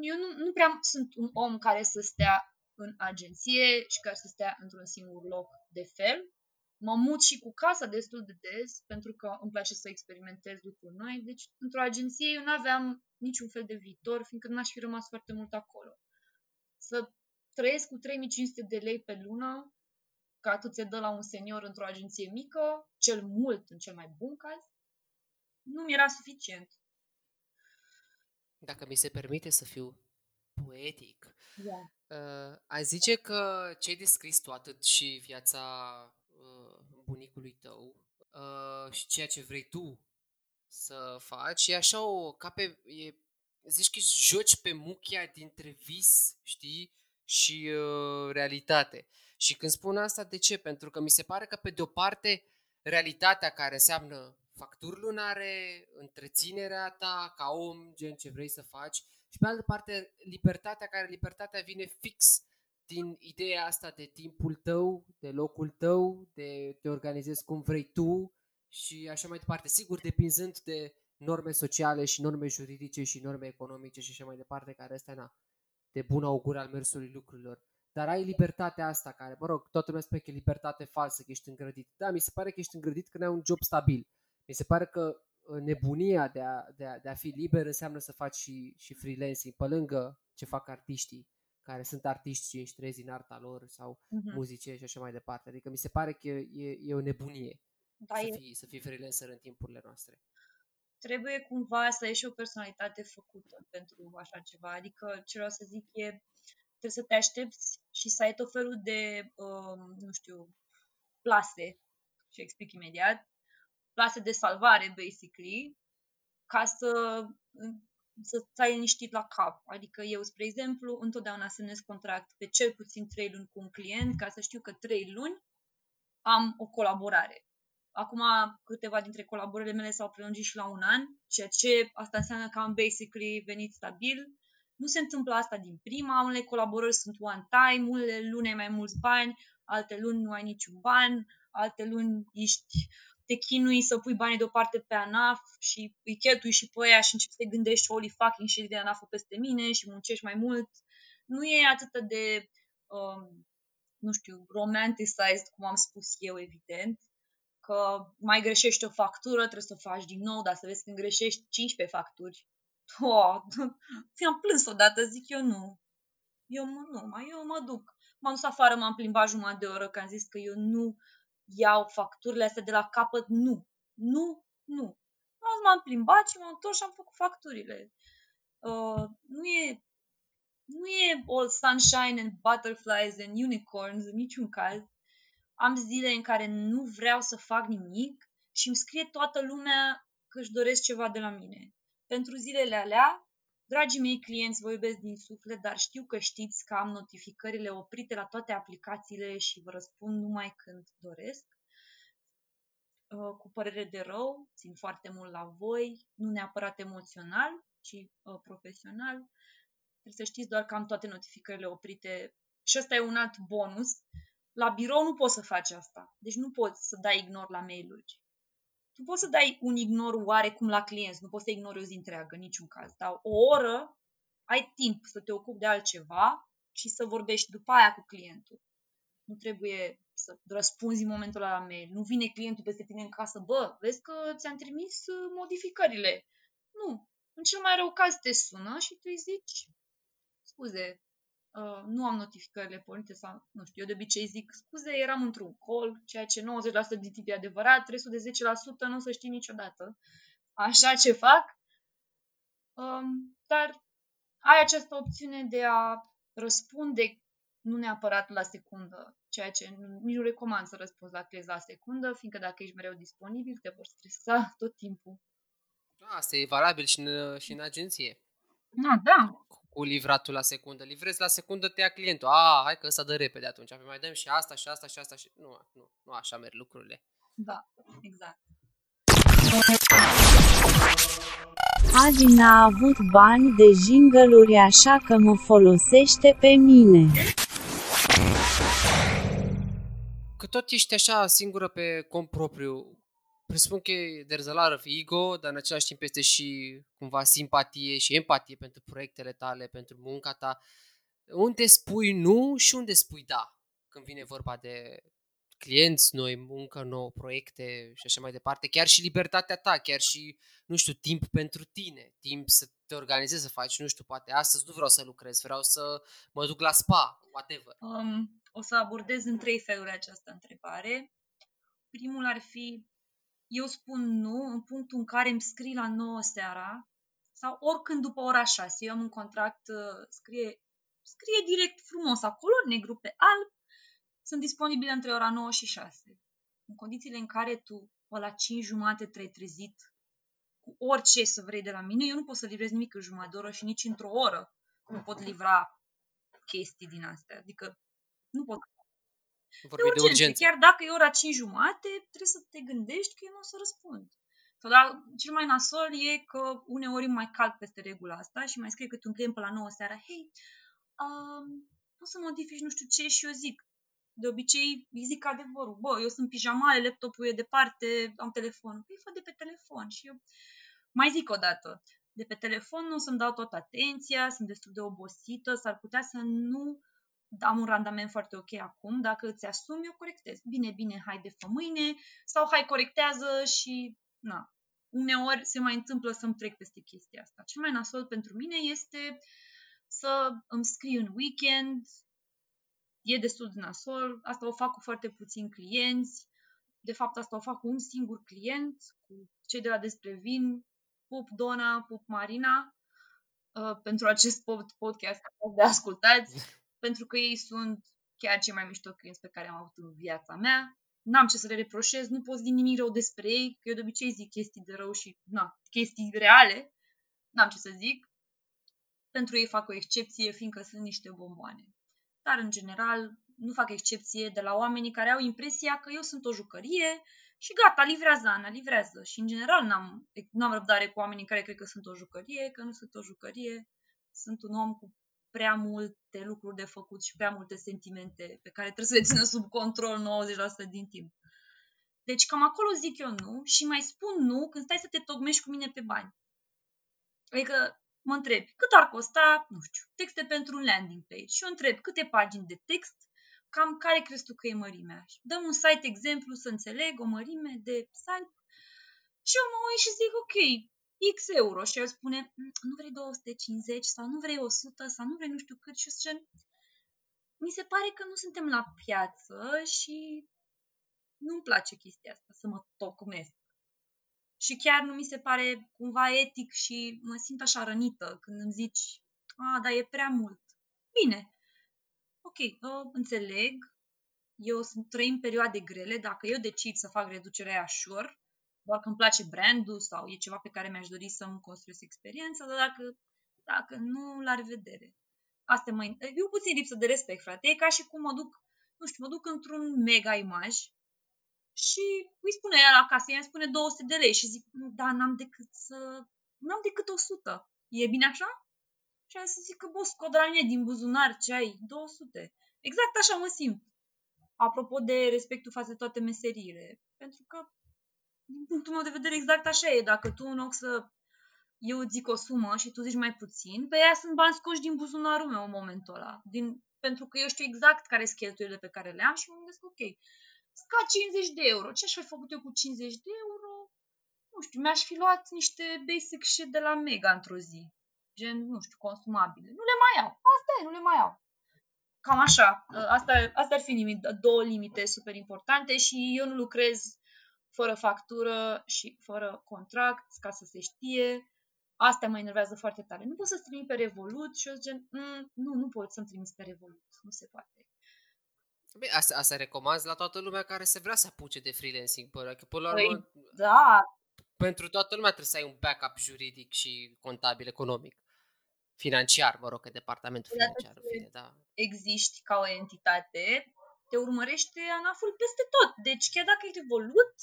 eu nu, nu prea sunt un om care să stea în agenție și care să stea într-un singur loc de fel. Mă mut și cu casa destul de des, pentru că îmi place să experimentez lucruri noi. Deci, într-o agenție eu nu aveam niciun fel de viitor, fiindcă n-aș fi rămas foarte mult acolo. Să trăiesc cu 3500 de lei pe lună, ca atât se dă la un senior într-o agenție mică, cel mult în cel mai bun caz, nu mi era suficient. Dacă mi se permite să fiu poetic, yeah. uh, aș zice că ce ai descris tu atât și viața uh, bunicului tău uh, și ceea ce vrei tu să faci e așa o, ca pe, e, zici că joci pe muchia dintre vis, știi, și uh, realitate. Și când spun asta, de ce? Pentru că mi se pare că pe de o parte realitatea care înseamnă facturi lunare, întreținerea ta ca om, gen ce vrei să faci și pe altă parte libertatea care libertatea vine fix din ideea asta de timpul tău, de locul tău, de te organizezi cum vrei tu și așa mai departe. Sigur, depinzând de norme sociale și norme juridice și norme economice și așa mai departe, care este na, de bun augur al mersului lucrurilor. Dar ai libertatea asta care, mă rog, toată lumea spune că e libertate falsă, că ești îngrădit. Da, mi se pare că ești îngrădit când ai un job stabil. Mi se pare că uh, nebunia de a, de a, de a fi liber înseamnă să faci și, și freelancing, pe lângă ce fac artiștii, care sunt artiști și își trezi în arta lor sau uh-huh. muzice și așa mai departe. Adică mi se pare că e, e o nebunie da, să, fii, să fii freelancer în timpurile noastre. Trebuie cumva să ai și o personalitate făcută pentru așa ceva. Adică ce vreau să zic e trebuie să te aștepți și să ai tot felul de, um, nu știu, plase, și explic imediat, plase de salvare, basically, ca să, să stai liniștit la cap. Adică eu, spre exemplu, întotdeauna semnez contract pe cel puțin 3 luni cu un client, ca să știu că 3 luni am o colaborare. Acum, câteva dintre colaborările mele s-au prelungit și la un an, ceea ce asta înseamnă că am basically venit stabil. Nu se întâmplă asta din prima, unele colaborări sunt one time, unele luni ai mai mulți bani, alte luni nu ai niciun ban, alte luni ești te chinui să pui banii deoparte pe ANAF și îi cheltui și pe aia și începi să te gândești holy fucking shit de ANAF peste mine și muncești mai mult. Nu e atât de, um, nu știu, romanticized, cum am spus eu, evident, că mai greșești o factură, trebuie să o faci din nou, dar să vezi când greșești 15 facturi. Oh, [LAUGHS] am plâns odată, zic eu nu. Eu mă, nu, mai eu mă duc. M-am dus afară, m-am plimbat jumătate de oră, că am zis că eu nu iau facturile astea de la capăt, nu. Nu, nu. Azi m-am plimbat și m-am întors și am făcut facturile. Uh, nu e nu e all sunshine and butterflies and unicorns în niciun caz. Am zile în care nu vreau să fac nimic și îmi scrie toată lumea că își doresc ceva de la mine. Pentru zilele alea, dragii mei clienți, vă iubesc din suflet, dar știu că știți că am notificările oprite la toate aplicațiile și vă răspund numai când doresc. Uh, cu părere de rău, țin foarte mult la voi, nu neapărat emoțional, ci uh, profesional. Trebuie să știți doar că am toate notificările oprite și ăsta e un alt bonus. La birou nu poți să faci asta. Deci nu poți să dai ignor la mail-uri. Tu poți să dai un ignor oarecum la clienți, nu poți să ignori o zi întreagă, în niciun caz. Dar o oră ai timp să te ocupi de altceva și să vorbești după aia cu clientul. nu trebuie să răspunzi în momentul ăla la mail. Nu vine clientul peste tine în casă, bă, vezi că ți-am trimis uh, modificările. Nu. În cel mai rău caz te sună și tu îi zici, scuze, uh, nu am notificările pornite sau, nu știu, eu de obicei zic, scuze, eram într-un call, ceea ce 90% din timp e adevărat, restul de 10% nu o să știi niciodată. Așa ce fac. Um, dar ai această opțiune de a răspunde nu neapărat la secundă, ceea ce nici nu recomand să răspunzi la clienți la secundă, fiindcă dacă ești mereu disponibil, te vor stresa tot timpul. Asta e valabil și în, și în agenție. Da, da. Cu livratul la secundă. Livrezi la secundă, te ia clientul. A, hai că ăsta dă repede atunci. Apoi mai dăm și asta și asta și asta. Și... Nu, nu, nu așa merg lucrurile. Da, exact. Adi n-a avut bani de jingle așa că mă folosește pe mine. Că tot ești așa singură pe cont propriu, presupun că there's a lot of ego, dar în același timp este și cumva simpatie și empatie pentru proiectele tale, pentru munca ta. Unde spui nu și unde spui da când vine vorba de clienți noi, muncă nouă, proiecte și așa mai departe, chiar și libertatea ta, chiar și, nu știu, timp pentru tine, timp să te organizezi, să faci, nu știu, poate astăzi nu vreau să lucrez, vreau să mă duc la spa, whatever. Um, o să abordez în trei feluri această întrebare. Primul ar fi, eu spun nu în punctul în care îmi scrii la 9 seara sau oricând după ora 6. Eu am un contract, uh, scrie, scrie direct frumos acolo, negru pe alb, sunt disponibile între ora 9 și 6. În condițiile în care tu, la 5 jumate, te-ai trezit cu orice să vrei de la mine, eu nu pot să livrez nimic în jumătate de oră și nici într-o oră nu pot livra chestii din astea. Adică nu pot. Vorbi de urgență. urgență. Chiar dacă e ora 5 jumate, trebuie să te gândești că eu nu o să răspund. Sau da, cel mai nasol e că uneori mai calc peste regula asta și mai scrie câte un client pe la 9 seara, hei, um, poți să modifici nu știu ce și eu zic, de obicei îi zic adevărul. Bă, eu sunt pijamale, laptopul e departe, am telefon. Păi fă de pe telefon și eu mai zic o dată. De pe telefon nu o să-mi dau toată atenția, sunt destul de obosită, s-ar putea să nu am un randament foarte ok acum, dacă îți asumi, eu corectez. Bine, bine, hai de fă mâine sau hai corectează și na. Uneori se mai întâmplă să-mi trec peste chestia asta. Cel mai nasol pentru mine este să îmi scriu în weekend, e destul de nasol, asta o fac cu foarte puțini clienți, de fapt asta o fac cu un singur client, cu cei de la Despre Vin, pup Dona, pup Marina, uh, pentru acest podcast de ascultați, pentru că ei sunt chiar cei mai mișto clienți pe care am avut în viața mea. N-am ce să le reproșez, nu pot zic nimic rău despre ei, că eu de obicei zic chestii de rău și na, chestii reale, n-am ce să zic. Pentru ei fac o excepție, fiindcă sunt niște bomboane dar în general nu fac excepție de la oamenii care au impresia că eu sunt o jucărie și gata, livrează Ana, livrează. Și în general n-am, n-am răbdare cu oamenii care cred că sunt o jucărie, că nu sunt o jucărie, sunt un om cu prea multe lucruri de făcut și prea multe sentimente pe care trebuie să le țină sub control 90% din timp. Deci cam acolo zic eu nu și mai spun nu când stai să te tocmești cu mine pe bani. Adică mă întreb cât ar costa, nu știu, texte pentru un landing page și eu întreb câte pagini de text, cam care crezi tu că e mărimea. Dăm un site exemplu să înțeleg o mărime de site și eu mă uit și zic ok, X euro și el spune mm, nu vrei 250 sau nu vrei 100 sau nu vrei nu știu cât? Și eu zice, mi se pare că nu suntem la piață și nu-mi place chestia asta, să mă tocmesc. Și chiar nu mi se pare cumva etic și mă simt așa rănită când îmi zici, a, dar e prea mult. Bine, ok, uh, înțeleg, eu sunt trăim perioade grele, dacă eu decid să fac reducerea aia sure, doar că îmi place brandul sau e ceva pe care mi-aș dori să-mi construiesc experiența, dar dacă, dacă nu, la revedere. Asta mă... Eu puțin lipsă de respect, frate. E ca și cum mă duc, nu știu, mă duc într-un mega imaj și îi spune ea la casă, ea îmi spune 200 de lei și zic, da, n-am decât să... N-am decât 100. E bine așa? Și am să zic că, bă, scot la mine din buzunar ce ai, 200. Exact așa mă simt. Apropo de respectul față de toate meseriile. Pentru că, din punctul meu de vedere, exact așa e. Dacă tu, în loc să eu îți zic o sumă și tu zici mai puțin, pe ea sunt bani scoși din buzunarul meu în momentul ăla. Din pentru că eu știu exact care sunt cheltuielile pe care le am și mă gândesc, ok, ca 50 de euro. Ce aș fi făcut eu cu 50 de euro? Nu știu, mi-aș fi luat niște basic shit de la Mega într-o zi. Gen, nu știu, consumabile. Nu le mai iau. Asta e, nu le mai iau. Cam așa. Asta, asta ar fi limit, două limite super importante și eu nu lucrez fără factură și fără contract, ca să se știe. Asta mă enervează foarte tare. Nu pot să-ți trimit pe Revolut și eu zic, mm, nu, nu pot să-mi trimis pe Revolut. Nu se poate. Bine, asta, asta recomand la toată lumea care se vrea să apuce de freelancing. Până, că până la Păi, urmă, da, pentru toată lumea trebuie să ai un backup juridic și contabil economic. Financiar, mă rog, că departamentul Odată financiar, în ce- fine, da. existi ca o entitate, te urmărește anaful peste tot. Deci chiar dacă e Revolut,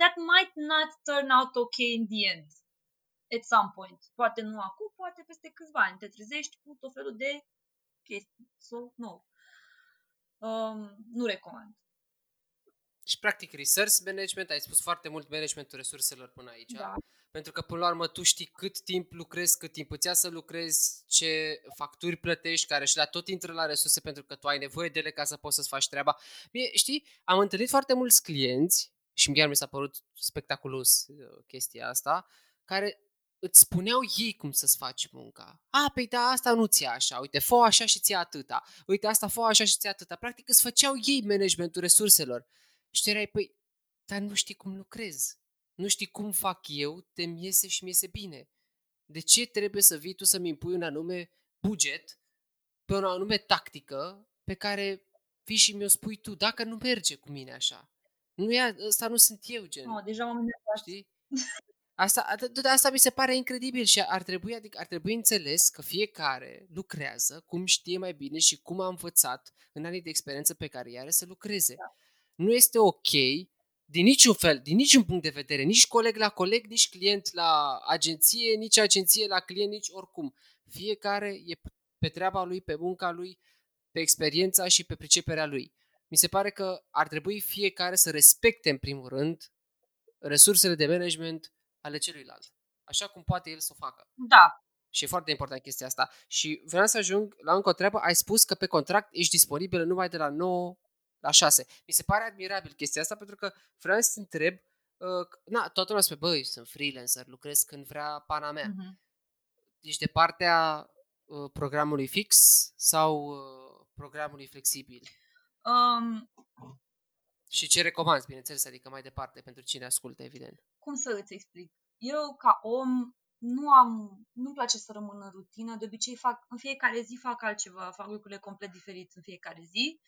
that might not turn out okay in the end. At some point. Poate nu acum, poate peste câțiva ani. Te trezești cu tot felul de chestii. So, no. Um, nu recomand. Și practic research management, ai spus foarte mult managementul resurselor până aici. Da. Pentru că până la urmă tu știi cât timp lucrezi, cât timp îți ia să lucrezi, ce facturi plătești, care și la tot intră la resurse pentru că tu ai nevoie de ele ca să poți să-ți faci treaba. Mie, știi, am întâlnit foarte mulți clienți și chiar mi s-a părut spectaculos uh, chestia asta, care îți spuneau ei cum să-ți faci munca. A, păi da, asta nu ți așa, uite, fă așa și ți atâta, uite, asta fă așa și ți atâta. Practic îți făceau ei managementul resurselor. Și tu erai, păi, dar nu știi cum lucrez. Nu știi cum fac eu, te-mi iese și mi iese bine. De ce trebuie să vii tu să-mi impui un anume buget, pe o anume tactică, pe care vii și mi-o spui tu, dacă nu merge cu mine așa. Nu e, ăsta nu sunt eu, gen. No, deja m-am enervat. Știi? Asta, de- de asta mi se pare incredibil și ar trebui, adică ar trebui înțeles că fiecare lucrează cum știe mai bine și cum a învățat în anii de experiență pe care i are să lucreze. Da. Nu este ok din niciun fel, din niciun punct de vedere, nici coleg la coleg, nici client la agenție, nici agenție la client, nici oricum. Fiecare e pe treaba lui, pe munca lui, pe experiența și pe priceperea lui. Mi se pare că ar trebui fiecare să respecte în primul rând resursele de management ale celuilalt. Așa cum poate el să o facă. Da, Și e foarte important chestia asta. Și vreau să ajung la încă o treabă. Ai spus că pe contract ești disponibil numai de la 9 la 6. Mi se pare admirabil chestia asta pentru că vreau să te întreb uh, na, toată lumea spune, băi, sunt freelancer, lucrez când vrea pana mea. Mhm. Ești de partea uh, programului fix sau uh, programului flexibil? Um, Și ce recomanzi, bineînțeles, adică mai departe pentru cine ascultă, evident. cum să îți explic? Eu, ca om, nu am, nu-mi place să rămân în rutină. De obicei fac, în fiecare zi fac altceva, fac lucrurile complet diferite în fiecare zi,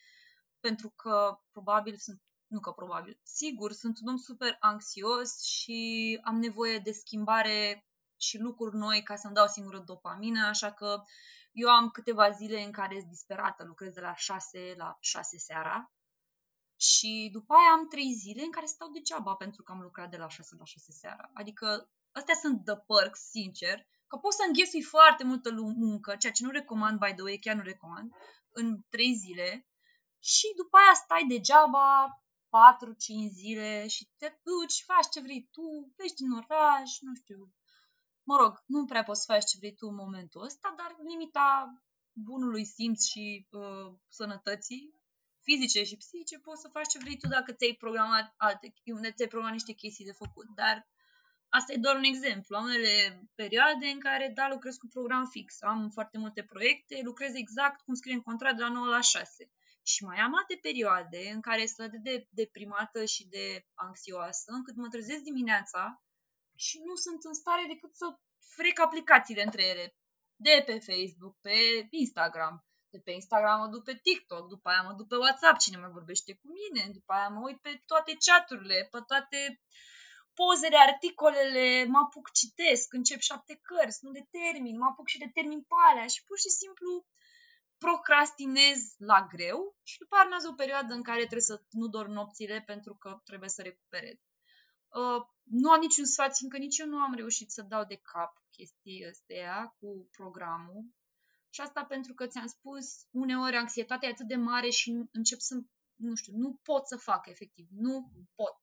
pentru că probabil sunt, nu că probabil, sigur, sunt un om super anxios și am nevoie de schimbare și lucruri noi ca să-mi dau singură dopamină, așa că eu am câteva zile în care sunt disperată, lucrez de la 6 la 6 seara și după aia am trei zile în care stau degeaba pentru că am lucrat de la 6 la 6 seara. Adică astea sunt the perks, sincer, că poți să înghesui foarte multă lu- muncă, ceea ce nu recomand, by the way, chiar nu recomand, în trei zile și după aia stai degeaba 4-5 zile și te duci, faci ce vrei tu, pleci din oraș, nu știu. Mă rog, nu prea poți să faci ce vrei tu în momentul ăsta, dar în limita bunului simț și uh, sănătății fizice și psihice, poți să faci ce vrei tu dacă ți-ai programat alte, unde ți-ai programat niște chestii de făcut. Dar asta e doar un exemplu. Am unele perioade în care, da, lucrez cu program fix. Am foarte multe proiecte, lucrez exact cum scrie în contract de la 9 la 6. Și mai am alte perioade în care sunt atât de deprimată și de anxioasă, încât mă trezesc dimineața și nu sunt în stare decât să frec aplicațiile între ele. De pe Facebook, pe Instagram, de pe Instagram mă duc pe TikTok, după aia mă duc pe WhatsApp, cine mai vorbește cu mine, după aia mă uit pe toate chaturile, pe toate pozele, articolele, mă apuc, citesc, încep șapte cărți, nu de termin, mă apuc și de termin pe alea și pur și simplu procrastinez la greu și după aia urmează o perioadă în care trebuie să nu dorm nopțile pentru că trebuie să recuperez. Uh, nu am niciun sfat, fiindcă nici eu nu am reușit să dau de cap chestii astea cu programul. Și asta pentru că ți-am spus, uneori anxietatea e atât de mare și încep să, nu știu, nu pot să fac efectiv, nu pot.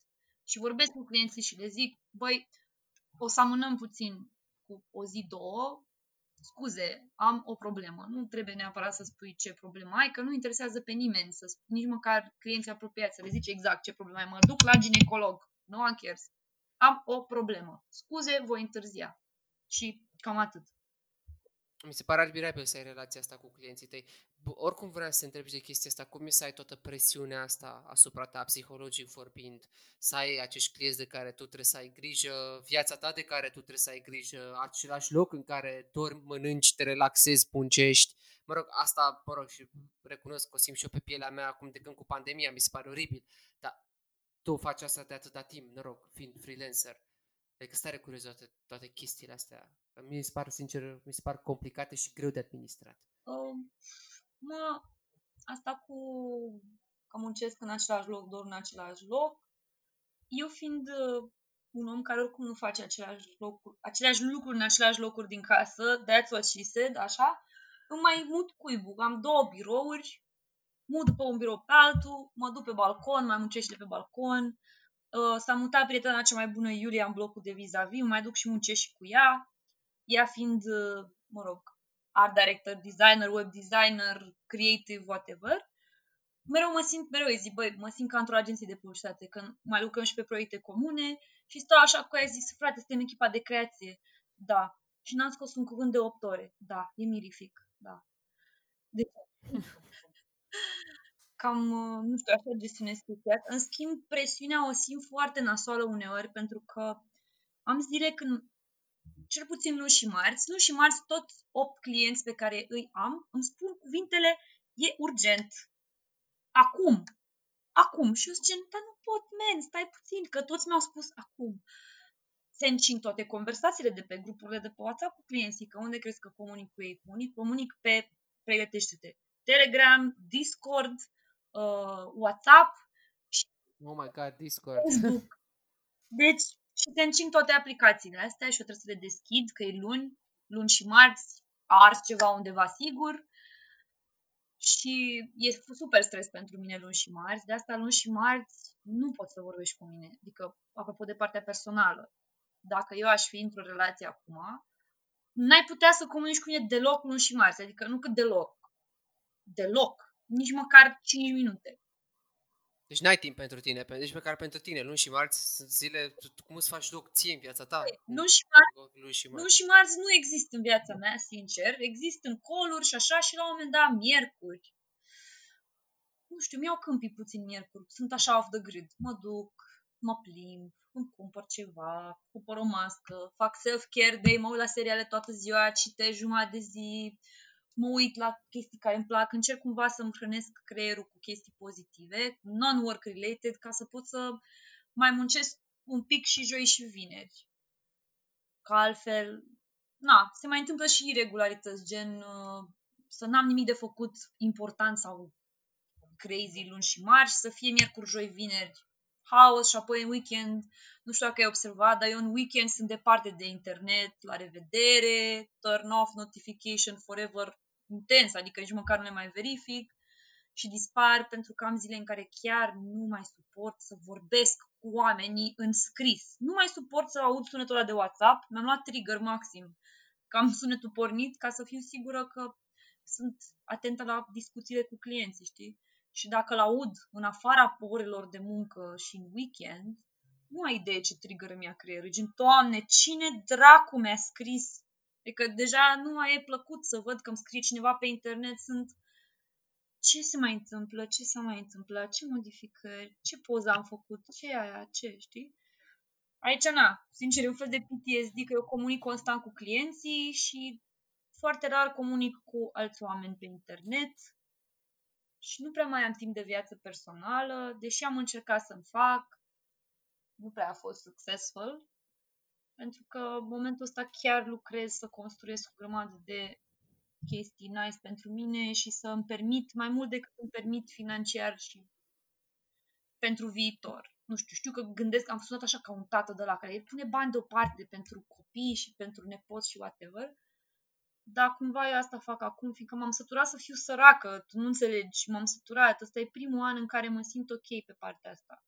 Și vorbesc cu clienții și le zic, băi, o să amânăm puțin cu o zi, două, scuze, am o problemă. Nu trebuie neapărat să spui ce problemă ai, că nu interesează pe nimeni, să spui, nici măcar clienții apropiați, să le zici exact ce problemă ai. Mă duc la ginecolog, no one cares. Am o problemă. Scuze, voi întârzia. Și cam atât. Mi se pare admirabil să ai relația asta cu clienții tăi. Oricum vreau să te întrebi de chestia asta, cum e să ai toată presiunea asta asupra ta, psihologic vorbind, să ai acești clienți de care tu trebuie să ai grijă, viața ta de care tu trebuie să ai grijă, același loc în care dormi, mănânci, te relaxezi, puncești. Mă rog, asta, mă rog, și recunosc că o simt și eu pe pielea mea acum de când cu pandemia, mi se pare oribil, dar tu faci asta de atâta timp, mă rog, fiind freelancer. Adică stare curios toate, toate chestiile astea. Mi se par, sincer, mi se par complicate și greu de administrat. Um, mă, asta cu că muncesc în același loc, dorm în același loc, eu fiind uh, un om care oricum nu face același, locuri, aceleași lucruri în același locuri din casă, that's what she said, așa, îmi mai mut cuibul. Am două birouri, mut după un birou pe altul, mă duc pe balcon, mai muncesc de pe balcon, Uh, s-a mutat prietena cea mai bună, Iulia, în blocul de vis-a-vis, mai duc și muncesc și cu ea, ea fiind, uh, mă rog, art director, designer, web designer, creative, whatever. Mereu mă simt, mereu îi zic, băi, mă simt ca într-o agenție de publicitate, când mai lucrăm și pe proiecte comune și stau așa cu ea, zic, frate, suntem echipa de creație. Da. Și n-am scos un cuvânt de 8 ore. Da, e mirific. Da. Deci, [LAUGHS] cam, uh, nu știu, așa gestionez chestia În schimb, presiunea o simt foarte nasoală uneori, pentru că am zile când, cel puțin luni și marți, luni și marți, toți 8 clienți pe care îi am îmi spun cuvintele e urgent. Acum. Acum. Și eu zic, dar nu pot, men, stai puțin, că toți mi-au spus acum. Se încing toate conversațiile de pe grupurile de pe WhatsApp cu clienții, că unde crezi că comunic cu ei? Comunic, comunic pe pregătește-te. Telegram, Discord, uh, WhatsApp și oh my God, Discord. Facebook. Deci, și te încing toate aplicațiile astea și eu trebuie să le deschid, că e luni, luni și marți, a ars ceva undeva sigur. Și e super stres pentru mine luni și marți. De asta luni și marți nu pot să vorbești cu mine. Adică, apropo de partea personală. Dacă eu aș fi într-o relație acum, n-ai putea să comunici cu mine deloc luni și marți. Adică nu cât deloc. Deloc nici măcar 5 minute. Deci n-ai timp pentru tine, deci măcar pentru tine, luni și marți sunt zile, cum îți faci loc ție în viața ta? Păi, luni și, marți, luni, și marți. luni și marți nu există în viața mea, sincer, există în coluri și așa și la un moment dat miercuri. Nu știu, mi-au câmpii puțin miercuri, sunt așa off the grid, mă duc, mă plimb, îmi cumpăr ceva, cumpăr o mască, fac self-care day, mă uit la seriale toată ziua, citesc jumătate de zi, mă uit la chestii care îmi plac, încerc cumva să-mi hrănesc creierul cu chestii pozitive, non-work related, ca să pot să mai muncesc un pic și joi și vineri. Că altfel, na, se mai întâmplă și irregularități, gen uh, să n-am nimic de făcut important sau crazy luni și marți, să fie miercuri, joi, vineri, haos și apoi în weekend, nu știu dacă ai observat, dar eu în weekend sunt departe de internet, la revedere, turn off notification forever, intens, adică nici măcar nu le mai verific și dispar pentru că am zile în care chiar nu mai suport să vorbesc cu oamenii în scris. Nu mai suport să aud sunetul ăla de WhatsApp, mi-am luat trigger maxim, că am sunetul pornit ca să fiu sigură că sunt atentă la discuțiile cu clienții, știi? Și dacă îl aud în afara orelor de muncă și în weekend, nu ai idee ce trigger mi-a creierul. Gen, Doamne, cine dracu mi-a scris Adică deja nu mai e plăcut să văd că îmi scrie cineva pe internet, sunt ce se mai întâmplă, ce s-a mai întâmplat, ce modificări, ce poză am făcut, ce e aia, ce, știi? Aici, na, sincer, e un fel de PTSD că eu comunic constant cu clienții și foarte rar comunic cu alți oameni pe internet și nu prea mai am timp de viață personală, deși am încercat să-mi fac, nu prea a fost successful, pentru că în momentul ăsta chiar lucrez să construiesc o grămadă de chestii nice pentru mine și să îmi permit mai mult decât îmi permit financiar și pentru viitor. Nu știu, știu că gândesc, am sunat așa ca un tată de la care pune bani deoparte pentru copii și pentru nepoți și whatever, dar cumva eu asta fac acum, fiindcă m-am săturat să fiu săracă, tu nu înțelegi, m-am săturat, ăsta e primul an în care mă simt ok pe partea asta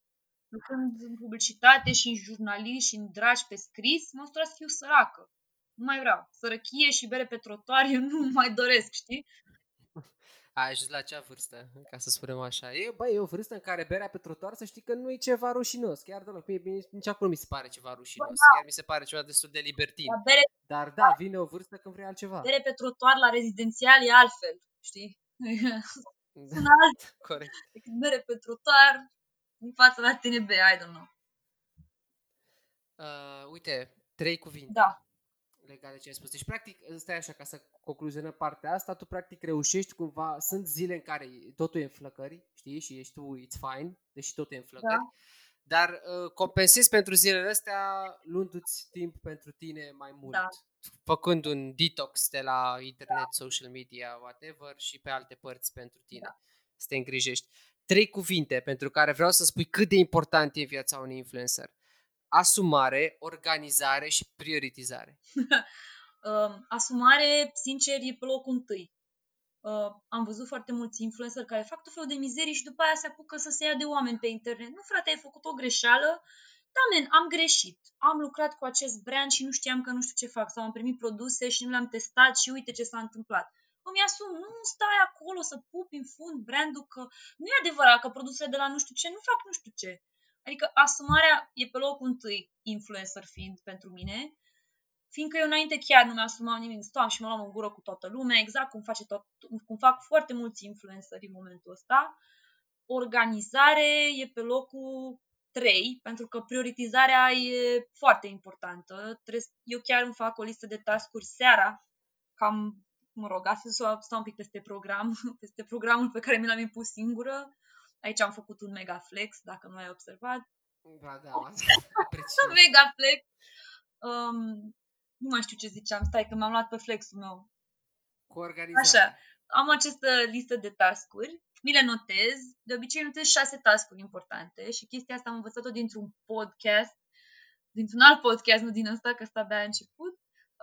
lucrând în publicitate și în jurnalist și în dragi pe scris, mă să fiu săracă. Nu mai vreau. Sărăchie și bere pe trotuar, eu nu [LAUGHS] mai doresc, știi? Ai ajuns la acea vârstă, ca să spunem așa. E, băi, e o vârstă în care berea pe trotuar să știi că nu e ceva rușinos. Chiar deloc. Mie, mie, nici acum nu mi se pare ceva rușinos. da. Chiar mi se pare ceva destul de libertin. Dar bere, Dar da, vine o vârstă când vrei altceva. bere pe trotuar la rezidențial e altfel, știi? [LAUGHS] Sună alt Corect. decât bere pe trotuar în fața la TNB, I don't know. Uh, uite, trei cuvinte Da, legate de ce ai spus. Deci, practic, stai așa, ca să concluzionăm partea asta, tu practic reușești cumva, sunt zile în care totul e în flăcări, știi, și ești tu, it's fine, deși totul e în flăcări, Da. dar uh, compensezi pentru zilele astea luându-ți timp pentru tine mai mult, Da. făcând un detox de la internet, social media, whatever, și pe alte părți pentru tine, Da. să te îngrijești. Trei cuvinte pentru care vreau să spui cât de important e viața unui influencer. Asumare, organizare și prioritizare. uh, [LAUGHS] asumare, sincer, e pe locul întâi. Uh, am văzut foarte mulți influencer care fac tot felul de mizerii și după aia se apucă să se ia de oameni pe internet. Nu, frate, ai făcut o greșeală. Da, men, am greșit. Am lucrat cu acest brand și nu știam că nu știu ce fac. Sau am primit produse și nu le-am testat și uite ce s-a întâmplat. Îmi asum, nu stai acolo să pupi în fund brandul că nu e adevărat că produsele de la nu știu ce nu fac nu știu ce. Adică asumarea e pe locul întâi, influencer fiind pentru mine, fiindcă eu înainte chiar nu mi-asumam nimic, stau și mă luam în gură cu toată lumea, exact cum, face tot, cum fac foarte mulți influenceri în momentul ăsta. Organizare e pe locul 3, pentru că prioritizarea e foarte importantă. Trebuie, eu chiar îmi fac o listă de tascuri seara, cam, mă rog, astăzi stau stau un pic peste program, [LAUGHS] peste programul pe care mi l-am impus singură. Aici am făcut un mega flex, dacă nu ai observat. Ba da, [LAUGHS] apreciez. Mega flex. Um, nu mai știu ce ziceam, stai că m-am luat pe flexul meu. Cu organizare. Așa, am această listă de tascuri, mi le notez, de obicei notez șase tascuri importante și chestia asta am învățat-o dintr-un podcast, dintr-un alt podcast, nu din ăsta, că ăsta abia a început,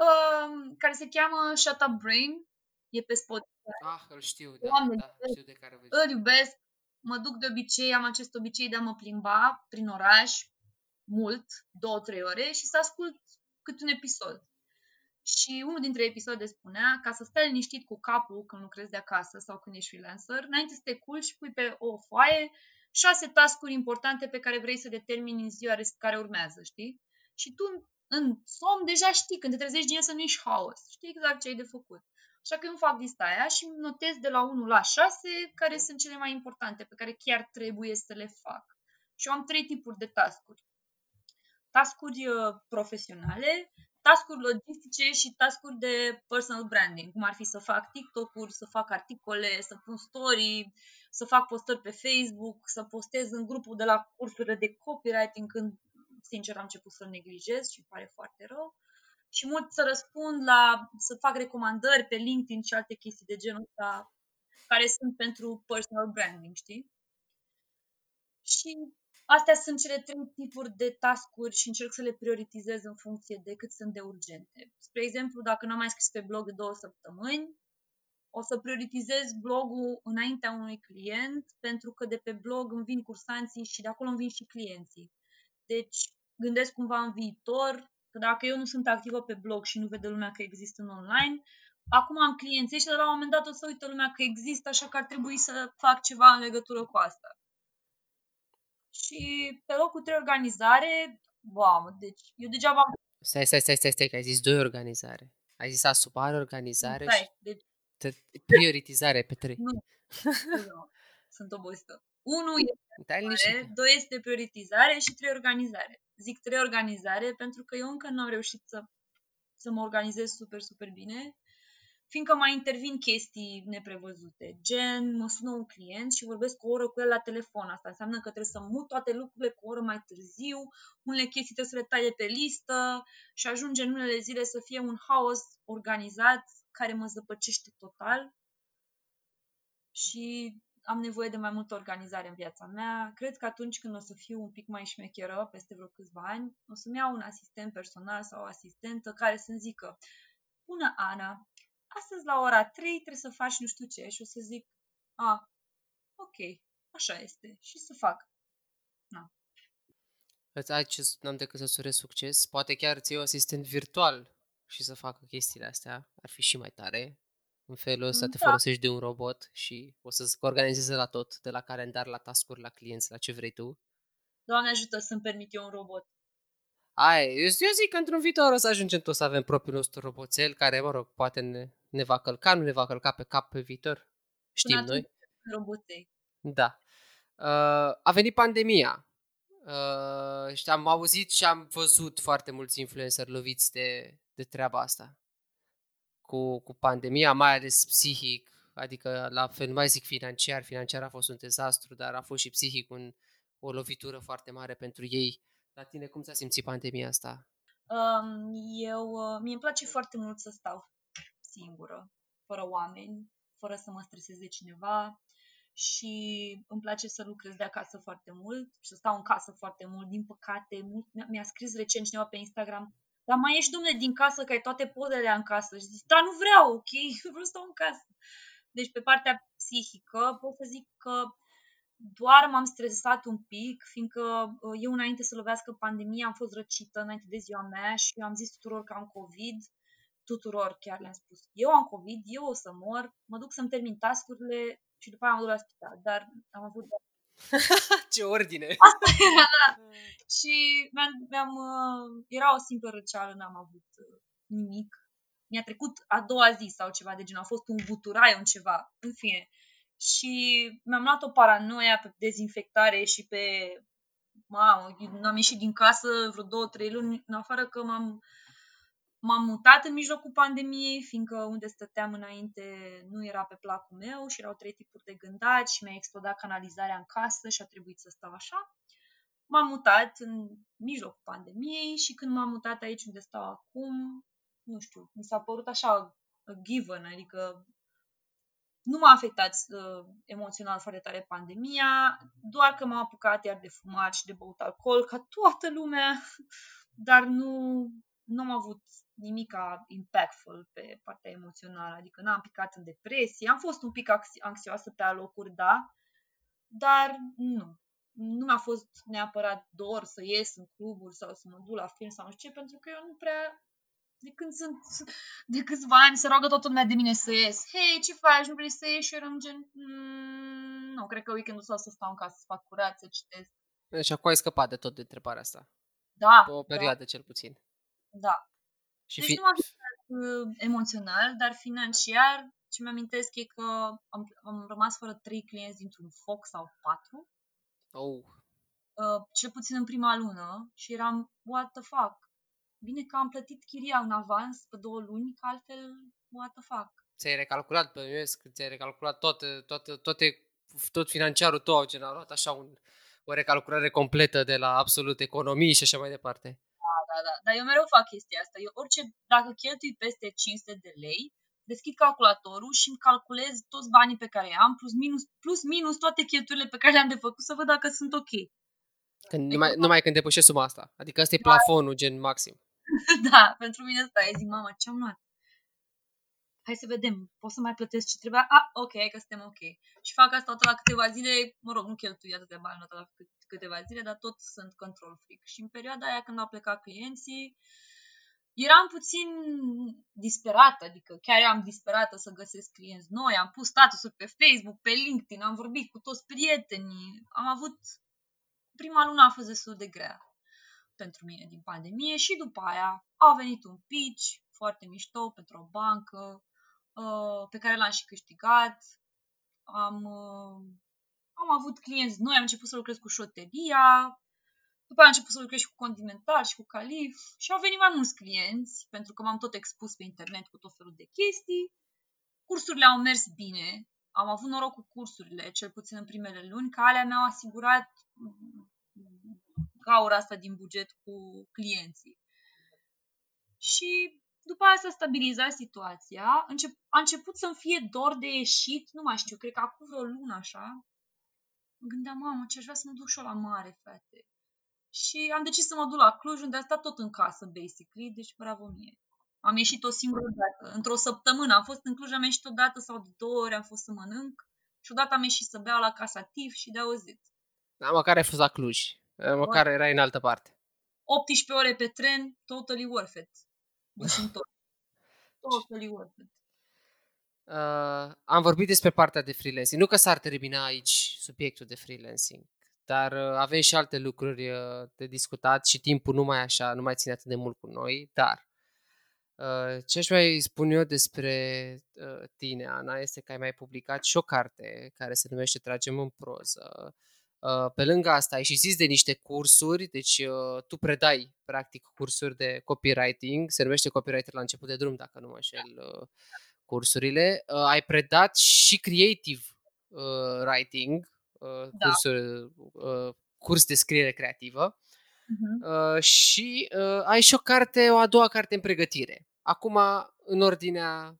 um, care se cheamă Shut Up Brain, e pe Spotify. Ah, îl știu, da, Doamne, da, știu de care vă Îl iubesc, mă duc de obicei, am acest obicei de a mă plimba prin oraș mult, două, trei ore și să ascult cât un episod. Și unul dintre episoade spunea ca să stai liniștit cu capul când lucrezi de acasă sau când ești freelancer, înainte să te culci și pui pe o foaie șase tascuri importante pe care vrei să determini în ziua care urmează, știi? Și tu în somn deja știi, când te trezești din să nu ești haos, știi exact ce ai de făcut. Așa că eu îmi fac lista aia și îmi notez de la 1 la 6 care sunt cele mai importante, pe care chiar trebuie să le fac. Și eu am trei tipuri de tascuri. Tascuri uh, profesionale, tascuri logistice și tascuri de personal branding, cum ar fi să fac TikTok-uri, să fac articole, să pun story, să fac postări pe Facebook, să postez în grupul de la cursurile de copywriting când, sincer, am început să-l neglijez și îmi pare foarte rău. Și mult să răspund la, să fac recomandări pe LinkedIn și alte chestii de genul ăsta care sunt pentru personal branding, știi? Și astea sunt cele trei tipuri de tascuri și încerc să le prioritizez în funcție de cât sunt de urgente. Spre exemplu, dacă n-am mai scris pe blog de două săptămâni, o să prioritizez blogul înaintea unui client, pentru că de pe blog îmi vin cursanții și de acolo îmi vin și clienții. Deci gândesc cumva în viitor, că dacă eu nu sunt activă pe blog și nu vede lumea că există în online, acum am clienți și de la un moment dat o să uită lumea că există, așa că ar trebui să fac ceva în legătură cu asta. Și pe locul 3 organizare, wow, deci eu degeaba am... Stai, stai, stai, stai, stai, că ai zis doi organizare. Ai zis asumare, organizare și Stai, deci te- prioritizare pe trei. nu, [LAUGHS] nu, sunt obosită. Unu este Dai Are, liniștit. doi este prioritizare și trei organizare. Zic trei organizare pentru că eu încă nu am reușit să, să mă organizez super, super bine, fiindcă mai intervin chestii neprevăzute. Gen, mă sună un client și vorbesc o oră cu el la telefon. Asta înseamnă că trebuie să mut toate lucrurile cu o oră mai târziu, unele chestii trebuie să le tai de pe listă și ajunge în unele zile să fie un haos organizat care mă zăpăcește total și am nevoie de mai multă organizare în viața mea. Cred că atunci când o să fiu un pic mai șmecheră, peste vreo câțiva ani, o să-mi iau un asistent personal sau o asistentă care să-mi zică Bună, Ana, astăzi la ora 3 trebuie să faci nu știu ce și o să zic A, ok, așa este și să fac. Îți ai ce n-am decât să-ți urez succes. Poate chiar ți o asistent virtual și să facă chestiile astea, ar fi și mai tare. În felul ăsta te Da. folosești de un robot și o să-ți organizeze la tot, de la calendar, la tascuri, la clienți, la ce vrei tu. Doamne ajută să-mi permit eu un robot. Ai, eu, eu zic că într-un viitor o să ajungem toți să avem propriul nostru roboțel care, mă rog, poate ne, ne va călca, nu ne va călca pe cap pe viitor. Știm Până noi. atunci, Robotei. Da. Uh, a venit pandemia. Uh, și am auzit și am văzut foarte mulți influenceri loviți de, de treaba asta. Cu, cu pandemia, mai ales psihic, adică la fel, nu mai zic financiar, financiar a fost un dezastru, dar a fost și psihic un, o lovitură foarte mare pentru ei. La tine cum ți-a simțit pandemia asta? Um, eu, uh, mie îmi place foarte mult să stau singură, fără oameni, fără să mă streseze cineva și îmi place să lucrez de acasă foarte mult și să stau în casă foarte mult. Din păcate, mult, mi-a, mi-a scris recent cineva pe Instagram dar mai ești, domne, din casă, că ai toate pozele în casă. Și zic, da, nu vreau, ok? [LAUGHS] Vreau să stau în casă. Deci, pe partea psihică, pot să zic că doar m-am stresat un pic, fiindcă uh, eu înainte să lovească pandemia am fost răcită înainte de ziua mea și am zis tuturor că am COVID, tuturor chiar le-am spus, eu am COVID, eu o să mor, mă duc să-mi termin tascurile și după aia am dus la spital, dar am avut [LAUGHS] Ce ordine! Asta era, da. [LAUGHS] Și mi-am, mi-am, uh, era o simplă răceală, n-am avut uh, nimic. Mi-a trecut a doua zi sau ceva de genul, a fost un buturai, un ceva, în fine. Și mi-am luat o paranoia pe dezinfectare și pe... Mamă, n-am ieșit din casă vreo două, trei luni, în afară că m-am, m-am mutat în mijlocul pandemiei, fiindcă unde stăteam înainte nu era pe placul meu și erau trei tipuri de gândaci și mi-a explodat canalizarea în casă și a trebuit să stau așa. M-am mutat în mijlocul pandemiei și când m-am mutat aici unde stau acum, nu știu, mi s-a părut așa a given, adică nu m-a afectat uh, emoțional foarte tare pandemia, doar că m-am apucat iar de fumat și de băut alcool, ca toată lumea, [LAUGHS] dar nu, nu am avut nimic impactful pe partea emoțională, adică n-am picat în depresie, am fost un pic anxioasă pe alocuri, da, dar nu. Nu mi-a fost neapărat dor să ies în cluburi sau să mă duc la film sau nu știu ce, pentru că eu nu prea de când sunt, de câțiva ani se roagă toată lumea de mine să ies. Hei, ce faci? Nu vrei să ieși? Și eram gen, mm, nu, cred că weekendul ăsta o să stau în casă, să fac curat, să citesc. Deci acum ai scăpat de tot de întrebarea asta. Da. Pe o perioadă da. cel puțin. Da. Și deci fi... nu m-a afectat uh, emoțional, dar financiar, ce mi-amintesc e că am, am rămas fără trei clienți dintr-un foc sau patru. Oh. Uh, cel puțin în prima lună și eram, what the fuck? Bine că am plătit chiria în avans pe două luni, că altfel, what the fuck? Ți-ai recalculat pe US, ți-ai recalculat toate, toate, toate, tot financiarul tău au generat așa un, o recalculare completă de la absolut economii și așa mai departe. Da, da, da. Dar eu mereu fac chestia asta. Eu orice, dacă cheltui peste 500 de lei, deschid calculatorul și îmi calculez toți banii pe care am, plus minus, plus minus toate cheltuielile pe care le-am de făcut, să văd dacă sunt ok. Când, numai, numai când depășești suma asta. Adică ăsta e plafonul, gen maxim. [LAUGHS] da, pentru mine asta e. Zic, mamă, ce-am luat? Hai să vedem, pot să mai plătesc ce trebuia? Ah, ok, că suntem ok. Și fac asta tot la câteva zile, mă rog, nu cheltui atât de bani la câteva zile, dar tot sunt control freak. Și în perioada aia când au plecat clienții, eram puțin disperată, adică chiar eram disperată să găsesc clienți noi, am pus statusuri pe Facebook, pe LinkedIn, am vorbit cu toți prietenii, am avut... Prima lună a fost destul de grea pentru mine din pandemie și după aia a venit un pitch foarte mișto pentru o bancă uh, pe care l-am și câștigat. Am, uh, am avut clienți noi, am început să lucrez cu șoteria, după aia am început să lucrez și cu Continental și cu Calif și au venit mai mulți clienți pentru că m-am tot expus pe internet cu tot felul de chestii. Cursurile au mers bine, am avut noroc cu cursurile, cel puțin în primele luni, că alea mi-au asigurat gaura asta din buget cu clienții. Și după aia s-a stabilizat situația, încep, a început să-mi fie dor de ieșit, nu mai știu, cred că acum vreo lună așa, mă gândeam, mamă, ce aș vrea să mă duc și eu la mare, frate. Și am decis să mă duc la Cluj, unde a stat tot în casă, basically, deci bravo mie. Am ieșit o singură dată, într-o săptămână. Am fost în Cluj, am ieșit o dată sau de două ori, am fost să mănânc și odată am ieșit să beau la Casa TIF și de auzit. Da, măcar ai fost la Cluj. Măcar erai în altă parte. 18 ore pe tren, totally worth it. Deci tot. totally worth it. Uh, am vorbit despre partea de freelancing. Nu că s-ar termina aici subiectul de freelancing, dar uh, avem și alte lucruri uh, de discutat și timpul nu mai așa, nu mai ține atât de mult cu noi, dar uh, ce aș mai spun eu despre uh, tine, Ana, este că ai mai publicat și o carte care se numește Tragem în proză. Uh, pe lângă asta ai și zis de niște cursuri, deci uh, tu predai practic cursuri de copywriting, se numește copywriter la început de drum, dacă nu mă înșel uh, cursurile. Uh, ai predat și creative uh, writing, uh, Da. cursuri, uh, curs de scriere creativă Mhm. uh, și uh, ai și o carte, o a doua carte în pregătire. Acum, în ordinea,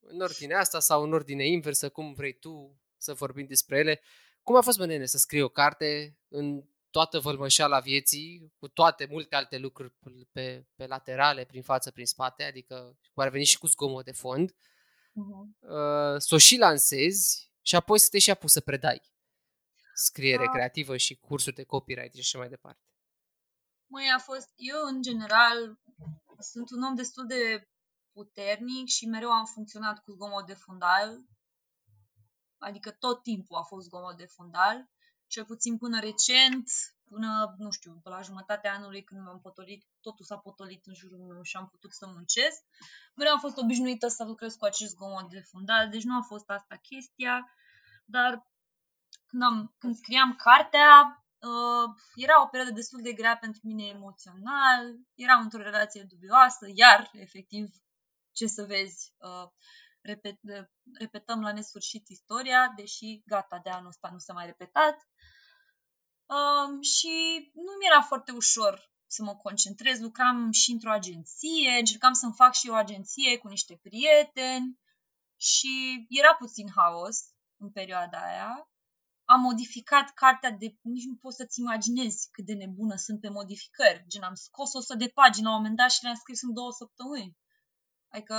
în ordinea asta sau în ordine inversă, cum vrei tu să vorbim despre ele, cum a fost, bă, nene, să scrii o carte în toată vălmășeala vieții, cu toate multe alte lucruri pe, pe laterale, prin față, prin spate, adică ar veni și cu zgomot de fond, Mhm. uh, să o și lansezi și apoi să te și apuci să predai scriere Da. creativă și cursuri de copyright și așa mai departe. Măi, a fost, eu în general sunt un om destul de puternic și mereu am funcționat cu zgomot de fundal. Adică tot timpul a fost zgomot de fundal. Cel puțin până recent, până, nu știu, pe la jumătatea anului când m-am potolit, totul s-a potolit în jurul meu și am putut să muncesc. Mereu am fost obișnuită să lucrez cu acest zgomot de fundal, deci nu a fost asta chestia. Dar când, am, când scriam cartea, uh, era o perioadă destul de grea pentru mine emoțional, eram într-o relație dubioasă, iar, efectiv, ce să vezi, uh, repet, uh, repetăm la nesfârșit istoria, deși gata, de anul ăsta nu s-a mai repetat. Um, și nu mi era foarte ușor să mă concentrez, lucram și într-o agenție, încercam să-mi fac și o agenție cu niște prieteni și era puțin haos în perioada aia. Am modificat cartea de... Nici nu poți să-ți imaginezi cât de nebună sunt pe modificări. Gen, am scos 100 de pagini la un moment dat și le-am scris în două săptămâni. Adică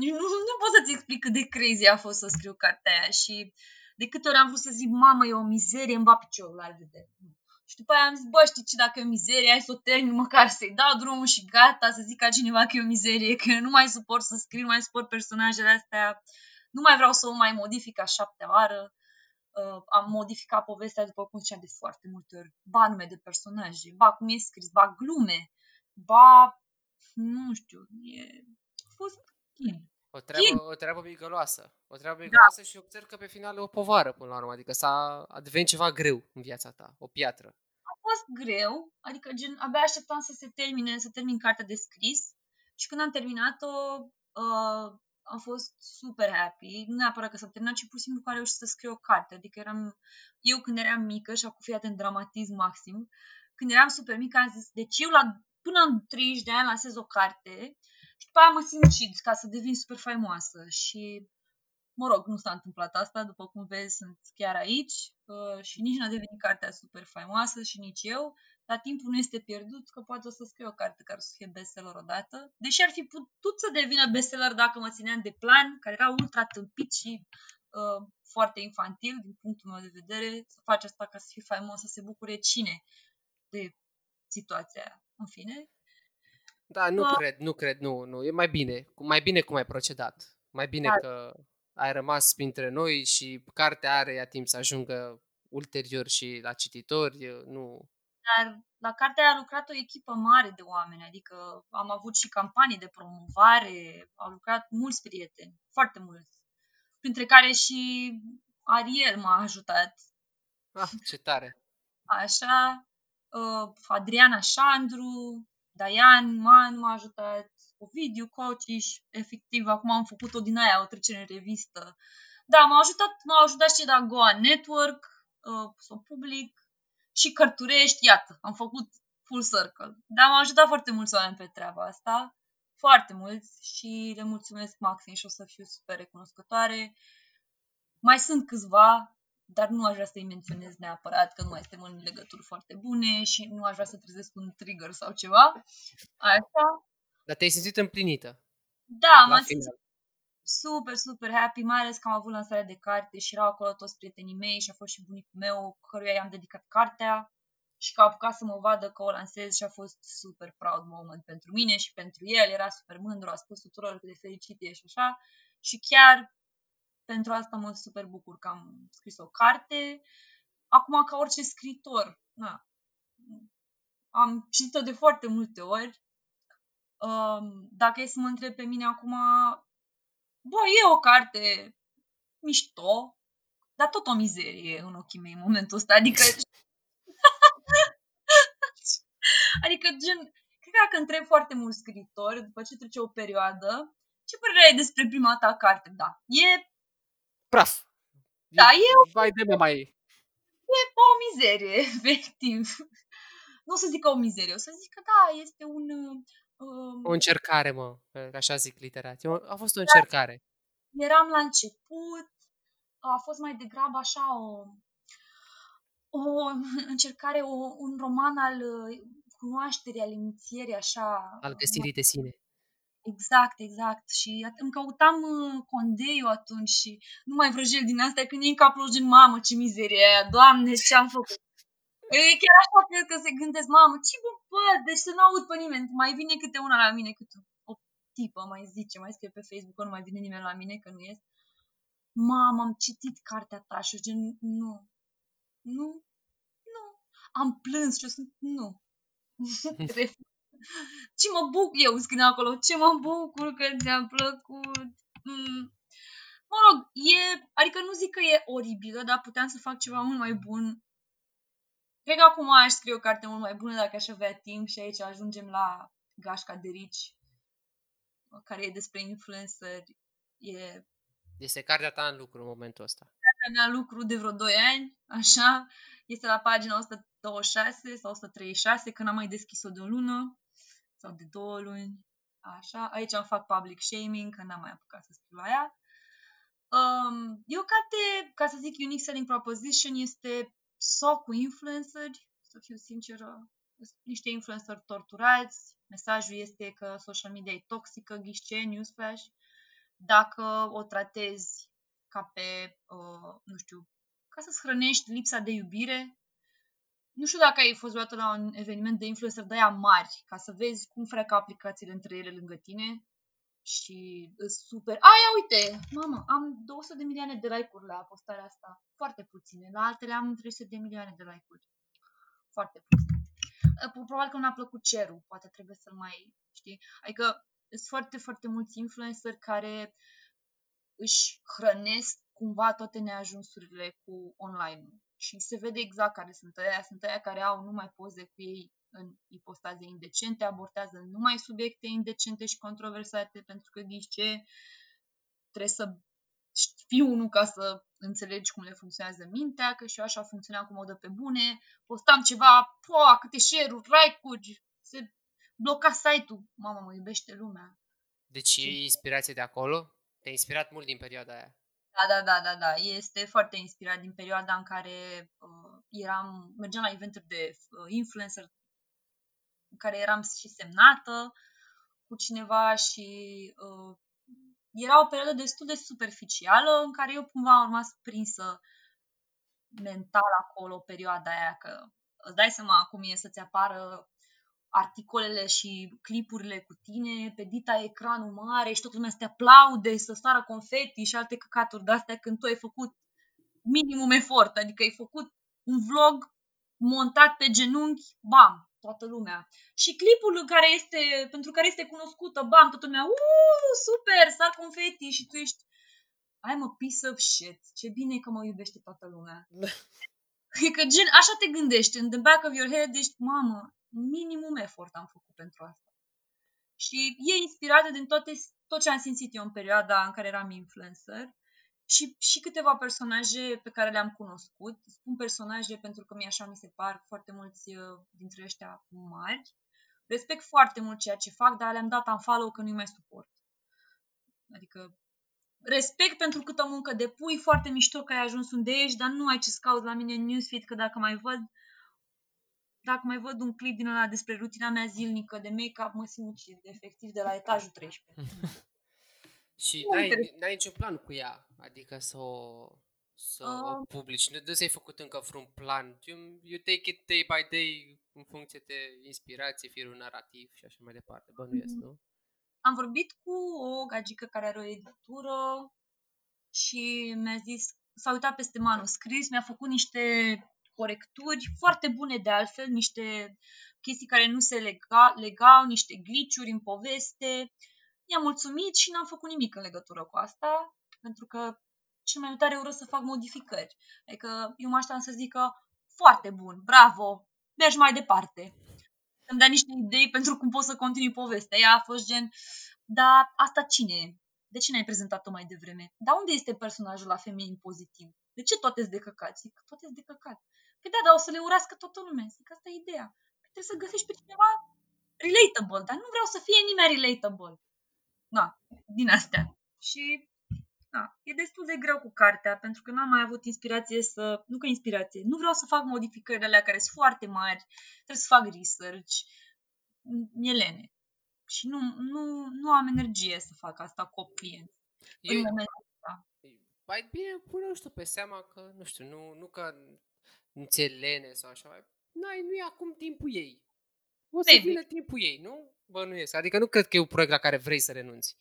nici nu, nu pot să-ți explic cât de crazy a fost să scriu cartea aia și de câte ori am vrut să zic, mamă, e o mizerie, îmi bat piciorul la vedere. Și după aia am zis, bă, știi ce, dacă e o mizerie, hai să o termin măcar să-i dau drumul și gata, să zic ca cineva că e o mizerie, că eu nu mai suport să scriu, nu mai suport personajele astea, nu mai vreau să o mai modific a șaptea oară. Uh, am modificat povestea, după cum ziceam, de foarte multe ori. Ba nume de personaje, ba cum e scris, ba glume, ba, nu știu, e... a fost chin. O treabă, o treabă migăloasă. O treabă migăloasă și observ că pe final e o povară până la urmă. Adică s-a a devenit ceva greu în viața ta. O piatră. a fost greu, adică gen, abia așteptam să se termine, să termin cartea de scris și când am terminat-o uh, am fost super happy, nu neapărat că s-a terminat, ci pur și simplu că am reușit să scriu o carte, adică eram, eu când eram mică și acum fii atent dramatism maxim, când eram super mică am zis, deci eu la, până în 30 de ani lansez o carte și după aia mă sincid ca să devin super faimoasă și Mă rog, nu s-a întâmplat asta, după cum vezi, sunt chiar aici uh, și nici n-a devenit cartea super faimoasă și nici eu, dar timpul nu este pierdut, că poate o să scriu o carte care o să fie bestseller odată. Deși ar fi putut să devină bestseller dacă mă țineam de plan, care era ultra tâmpit și uh, foarte infantil din punctul meu de vedere, să faci asta ca să fii faimos, să se bucure cine de situația aia. În fine, Da, nu Uh. cred, nu cred, nu, nu. E mai bine. Cu- Mai bine cum ai procedat. Mai bine Da. că ai rămas printre noi și cartea are ea timp să ajungă ulterior și la cititori. Nu, Dar la cartea a lucrat o echipă mare de oameni, adică am avut și campanii de promovare, au lucrat mulți prieteni, foarte mulți, printre care și Ariel m-a ajutat. Ah, ce tare. Așa, uh, Adriana Șandru, Diane Man m-a ajutat, Ovidiu Cociș, efectiv, acum am făcut-o din aia, o trecere în revistă. Da, m-au ajutat, m-au ajutat și de la Goa Network, uh, să o public, și Cărturești, iată, am făcut full circle. Dar m-au ajutat foarte mulți oameni pe treaba asta, foarte mulți și le mulțumesc maxim și o să fiu super recunoscătoare. Mai sunt câțiva, dar nu aș vrea să-i menționez neapărat, că nu mai suntem în legături foarte bune și nu aș vrea să trezesc un trigger sau ceva. Așa. Dar te-ai simțit împlinită Da, la m-am simțit final. super, super happy, mai ales că am avut lansarea de carte și erau acolo toți prietenii mei și a fost și bunicul meu, căruia i-am dedicat cartea. și că a apucat să mă vadă că o lansez și a fost super proud moment pentru mine și pentru el, era super mândru, a spus tuturor cât de fericit e și așa și chiar pentru asta mă super bucur că am scris o carte. Acum, ca orice scritor, na, am citit-o de foarte multe ori. Um, dacă e să mă întreb pe mine acum, bă, e o carte mișto, dar tot o mizerie în ochii mei în momentul ăsta. Adică [LAUGHS] Adică, gen, cred că dacă întreb foarte mulți scritori, după ce trece o perioadă, ce părere ai despre prima ta carte? Da, e... Praf. Da, e, o... Vai de mai... E o mizerie, [LAUGHS] efectiv. Nu o să zic o mizerie, o să zic că da, este un... Um... O încercare, mă, așa zic literat. A fost o încercare. Eram la început, a fost mai degrabă așa o, o încercare, o, un roman al cunoașterii, al inițierii, așa... Al găsirii de sine. Exact, exact. Și îmi căutam uh, condeiul atunci și nu mai vrăjel din asta, când e în capul gen, mamă, ce mizerie aia, doamne, ce am făcut. E chiar așa cred că se gândesc, mamă, ce bă, bă, deci să nu aud pe nimeni, mai vine câte una la mine, câte o tipă mai zice, mai scrie pe Facebook că nu mai vine nimeni la mine, că nu ies. Mamă, am citit cartea ta și gen, nu, nu, nu. Am plâns și eu sunt, nu, [LAUGHS] ce mă bucur, eu scrie acolo, ce mă bucur că ți-a plăcut. Mm. Mă rog, e, adică nu zic că e oribilă, dar puteam să fac ceva mult mai bun. Cred că acum aș scrie o carte mult mai bună dacă aș avea timp și aici ajungem la gașca de rici, care e despre influencer. E... Este cartea ta în lucru în momentul ăsta. Cartea mea în lucru de vreo 2 ani, așa. Este la pagina 100, 126 sau 136, când am mai deschis-o de o lună sau de două luni. Așa, aici am fac public shaming, că n-am mai apucat să scriu la ea. Um, e o carte, ca să zic, Unique Selling Proposition este so cu influenceri, să fiu sinceră, niște influenceri torturați. Mesajul este că social media e toxică, ghișce, newsflash. Dacă o tratezi ca pe, uh, nu știu, ca să-ți hrănești lipsa de iubire, nu știu dacă ai fost luată la un eveniment de influencer de aia mari, ca să vezi cum freacă aplicațiile între ele lângă tine și super... Aia, uite, mamă, am 200 de milioane de like-uri la postarea asta. Foarte puține. La altele am 300 de milioane de like-uri. Foarte puține. Ă, probabil că nu a plăcut cerul. Poate trebuie să-l mai, știi? Adică sunt foarte, foarte mulți influenceri care își hrănesc cumva toate neajunsurile cu online și se vede exact care sunt aia. Sunt aia care au numai poze cu ei în ipostaze indecente, abortează numai subiecte indecente și controversate, pentru că ghiși ce trebuie să fii unul ca să înțelegi cum le funcționează mintea, că și eu așa funcționa cu modă pe bune, postam ceva, poa, câte share-uri, like-uri, se bloca site-ul, mama mă iubește lumea. Deci e inspirație de acolo? Te-a inspirat mult din perioada aia? Da, da, da, da, da. Este foarte inspirat din perioada în care uh, eram, mergeam la eventuri de uh, influencer în care eram și semnată cu cineva și uh, era o perioadă destul de superficială în care eu cumva am rămas prinsă mental acolo perioada aia, că îți dai seama cum e să-ți apară articolele și clipurile cu tine, pe dita ecranul mare și toată lumea să te aplaude, să sară confeti și alte căcaturi de astea când tu ai făcut minimum efort, adică ai făcut un vlog montat pe genunchi, bam, toată lumea. Și clipul care este, pentru care este cunoscută, bam, toată lumea, uuu, super, sar confeti și tu ești I'm a piece of shit. Ce bine că mă iubește toată lumea. E [LAUGHS] că gen, așa te gândești, în the back of your head ești, mamă, minimum efort am făcut pentru asta. Și e inspirată din toate, tot ce am simțit eu în perioada în care eram influencer și, și câteva personaje pe care le-am cunoscut. Spun personaje pentru că mi așa mi se par foarte mulți uh, dintre ăștia mari. Respect foarte mult ceea ce fac, dar le-am dat follow că nu-i mai suport. Adică respect pentru câtă muncă depui, foarte mișto că ai ajuns unde ești, dar nu ai ce să cauți la mine în newsfeed, că dacă mai văd dacă mai văd un clip din ăla despre rutina mea zilnică de make-up, mă sinucid, efectiv, de la etajul 13. [LAUGHS] și n-ai, n-ai niciun plan cu ea, adică să o să uh. o publici? Nu ți-ai făcut încă vreun plan? You, you take it day by day în funcție de inspirație, fie un narrativ și așa mai departe. Bănuiesc, mm-hmm. nu? Am vorbit cu o gagică care are o editură și mi-a zis, s-a uitat peste manuscris, mi-a făcut niște corecturi foarte bune de altfel, niște chestii care nu se lega, legau, niște gliciuri în poveste. I-am mulțumit și n-am făcut nimic în legătură cu asta, pentru că cel mai tare ură să fac modificări. Adică eu mă așteptam să zică foarte bun, bravo, mergi mai departe. Îmi dea niște idei pentru cum pot să continui povestea. Ea a fost gen, dar asta cine e? De ce n-ai prezentat-o mai devreme? Dar unde este personajul la femei în pozitiv? De ce toate sunt de căcat? Zic, toate sunt de căcat. Păi da, dar o să le urască toată lumea. Zic, asta e ideea. Păi trebuie să găsești pe cineva relatable, dar nu vreau să fie nimeni relatable. Da, din astea. Și da, e destul de greu cu cartea, pentru că n-am mai avut inspirație să... Nu că inspirație, nu vreau să fac modificările alea care sunt foarte mari, trebuie să fac research. Mi-e lene. Și nu, nu, nu am energie să fac asta cu 8 clienți. Eu, în momentul ăsta. Mai bine pune știu pe seama că, nu știu, nu, nu că nu ți-e lene sau așa, mai, n-ai, nu e acum timpul ei. O să Maybe. vină timpul ei, nu? Bănuiesc. Adică nu cred că e un proiect la care vrei să renunți.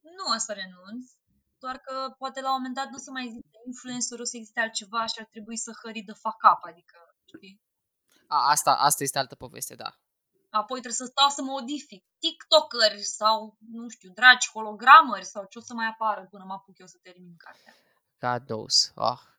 Nu o să renunț, doar că poate la un moment dat nu o să mai existe influencer, o să existe altceva și ar trebui să hări de fac up, adică, știi? A, asta, asta este altă poveste, da. Apoi trebuie să stau să modific TikTokeri sau, nu știu, dragi hologramări sau ce o să mai apară până mă apuc eu să termin cartea. God knows. Oh.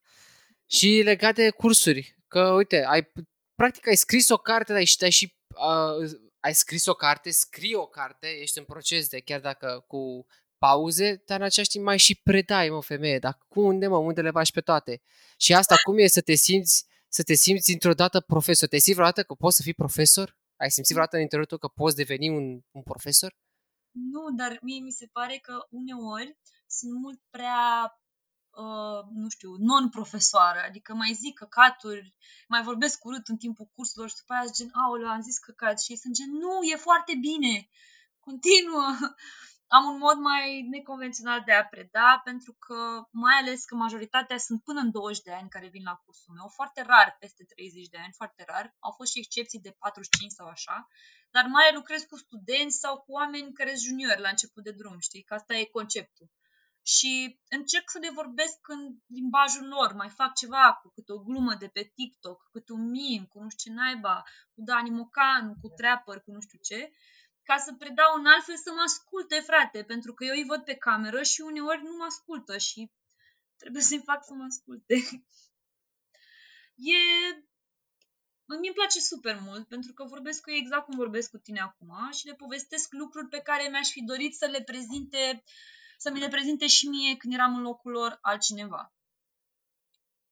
Și legat de cursuri, că uite, ai, practic ai scris o carte, dar și, ai și uh, ai scris o carte, scrii o carte, ești în proces de, chiar dacă cu pauze, dar în același timp mai și predai, mă, femeie, dar cu unde, mă, unde le faci pe toate? Și asta cum e să te simți, să te simți într-o dată profesor? Te simți vreodată că poți să fii profesor? Ai simțit vreodată în interiorul tău că poți deveni un, un profesor? Nu, dar mie mi se pare că uneori sunt mult prea Uh, nu știu, non-profesoară, adică mai zic căcaturi, mai vorbesc urât în timpul cursurilor și după aia gen, aoleu, am zis căcat și ei sunt gen, nu, e foarte bine, continuă. Am un mod mai neconvențional de a preda, pentru că, mai ales că majoritatea sunt până în 20 de ani care vin la cursul meu, foarte rar peste 30 de ani, foarte rar. Au fost și excepții de 45 sau așa, dar mai lucrez cu studenți sau cu oameni care sunt juniori la început de drum, știi? Că asta e conceptul și încerc să le vorbesc în limbajul lor, mai fac ceva cu câte o glumă de pe TikTok, câte un meme, cu nu știu ce naiba, cu Dani Mocanu, cu Trapper, cu nu știu ce, ca să predau în altfel să mă asculte, frate, pentru că eu îi văd pe cameră și uneori nu mă ascultă și trebuie să-i fac să mă asculte. [LAUGHS] e... Mie îmi place super mult pentru că vorbesc cu ei exact cum vorbesc cu tine acum și le povestesc lucruri pe care mi-aș fi dorit să le prezinte să mi le prezinte și mie când eram în locul lor altcineva.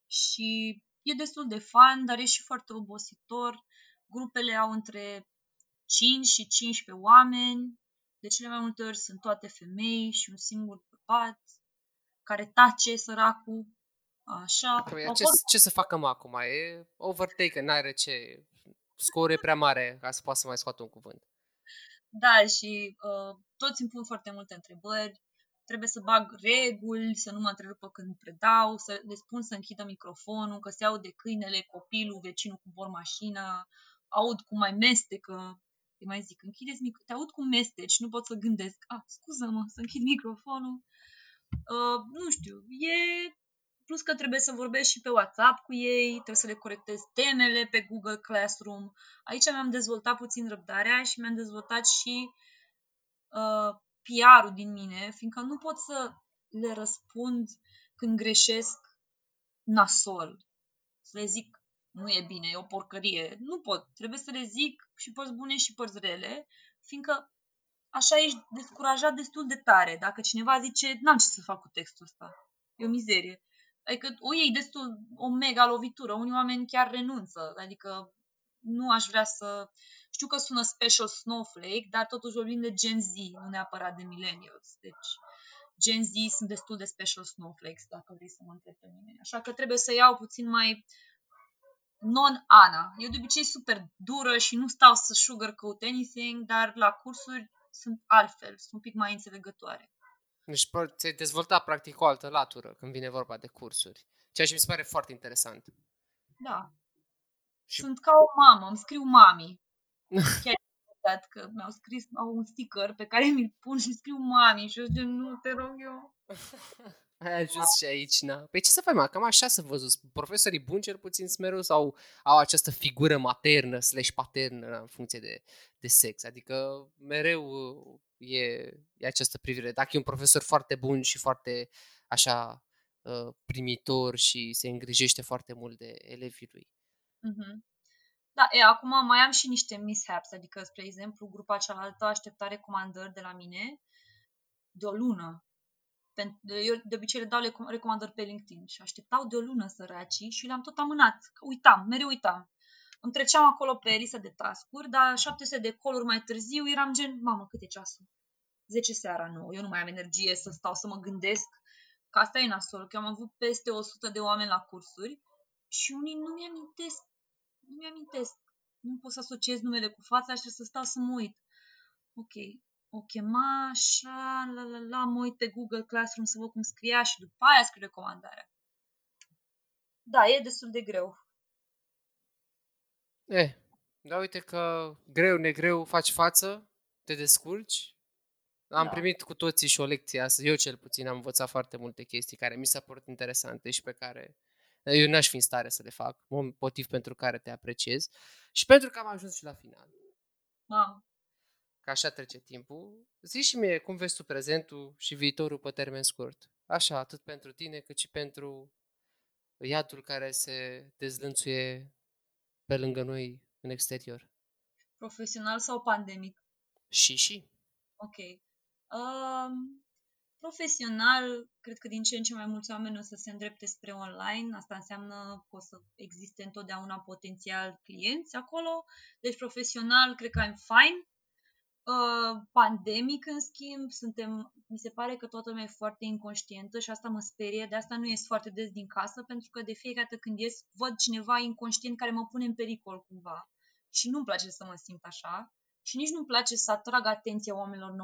Și e destul de fan, dar e și foarte obositor. Grupele au între 5 și 15 oameni. De cele mai multe ori sunt toate femei și un singur bărbat care tace săracul. Așa. Păi, ce, fost... ce să facă mă acum? E overtake, n-are ce... Scorul e prea mare ca să poată să mai scoată un cuvânt. Da, și uh, toți îmi pun foarte multe întrebări trebuie să bag reguli, să nu mă întrerupă când predau, să le spun să închidă microfonul, că se aude câinele, copilul, vecinul cu vor mașina, aud cum mai mestecă, îi mai zic, închideți mic- te aud cum mesteci, nu pot să gândesc. Ah, scuză-mă, să închid microfonul. Uh, nu știu, e... Plus că trebuie să vorbesc și pe WhatsApp cu ei, trebuie să le corectez temele pe Google Classroom. Aici mi-am dezvoltat puțin răbdarea și mi-am dezvoltat și uh, PR-ul din mine, fiindcă nu pot să le răspund când greșesc nasol. Să le zic, nu e bine, e o porcărie. Nu pot. Trebuie să le zic și părți bune și părți rele, fiindcă așa ești descurajat destul de tare. Dacă cineva zice, n-am ce să fac cu textul ăsta, e o mizerie. Adică o iei destul o mega lovitură. Unii oameni chiar renunță. Adică nu aș vrea să... Știu că sună special snowflake, dar totuși vorbim de Gen Z, nu neapărat de millennials. Deci Gen Z sunt destul de special snowflakes, dacă vrei să mă întreb pe mine. Așa că trebuie să iau puțin mai non-Ana. Eu de obicei super dură și nu stau să sugarcoat anything, dar la cursuri sunt altfel, sunt un pic mai înțelegătoare. Deci ți-ai dezvoltat practic o altă latură când vine vorba de cursuri. Ceea ce mi se pare foarte interesant. Da. Și... Sunt ca o mamă, îmi scriu mami. Chiar dat că mi-au scris, au un sticker pe care mi-l pun și scriu mami și eu zic, nu, te rog eu. [LAUGHS] Ai ajuns și aici, na. Păi ce să faci, mă? Cam așa să văzut. Profesorii buni, cel puțin, smerul, sau au această figură maternă slash paternă în funcție de, de sex. Adică mereu e, e această privire. Dacă e un profesor foarte bun și foarte așa uh, primitor și se îngrijește foarte mult de elevii lui. Mm-hmm. Da, e, acum mai am și niște mishaps, adică, spre exemplu, grupa cealaltă aștepta recomandări de la mine de o lună. Eu de obicei le dau recomandări pe LinkedIn și așteptau de o lună săracii și le-am tot amânat. Uitam, mereu uitam. Îmi treceam acolo pe lista de tascuri, dar 700 de coluri mai târziu eram gen, mamă, cât e ceasul? 10 seara, nu, eu nu mai am energie să stau să mă gândesc că asta e nasol, că am avut peste 100 de oameni la cursuri și unii nu mi-amintesc nu mi-amintesc. Nu pot să asociez numele cu fața și trebuie să stau să mă uit. Ok, o chema așa, la la la, mă uit pe Google Classroom să văd cum scria și după aia scriu recomandarea. Da, e destul de greu. E, da, uite că greu, negreu, faci față, te descurci. Am da. primit cu toții și o lecție astăzi. Eu cel puțin am învățat foarte multe chestii care mi s-au părut interesante și pe care eu n-aș fi în stare să le fac, motiv pentru care te apreciez și pentru că am ajuns și la final. Wow. Că așa trece timpul. Zici și mie cum vezi tu prezentul și viitorul pe termen scurt. Așa, atât pentru tine cât și pentru iadul care se dezlănțuie pe lângă noi în exterior. Profesional sau pandemic? Și, și. Ok. Um, Profesional, cred că din ce în ce mai mulți oameni o să se îndrepte spre online. Asta înseamnă că o să existe întotdeauna potențial clienți acolo. Deci profesional, cred că I'm fine. Uh, pandemic, în schimb, suntem, mi se pare că toată lumea e foarte inconștientă și asta mă sperie, de asta nu ies foarte des din casă, pentru că de fiecare dată când ies, văd cineva inconștient care mă pune în pericol cumva. Și nu-mi place să mă simt așa și nici nu-mi place să atrag atenția oamenilor 90%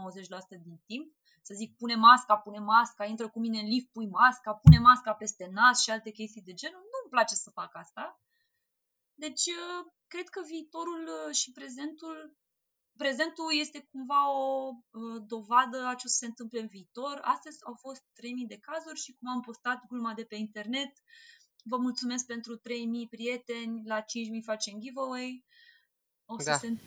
din timp să zic pune masca, pune masca, intră cu mine în lift, pui masca, pune masca peste nas și alte chestii de genul. Nu-mi place să fac asta. Deci, uh, cred că viitorul uh, și prezentul prezentul este cumva o uh, dovadă a ce o să se întâmple în viitor. Astăzi au fost 3000 de cazuri și cum am postat gluma de pe internet, vă mulțumesc pentru 3000 prieteni, la 5000 facem giveaway. O să da. se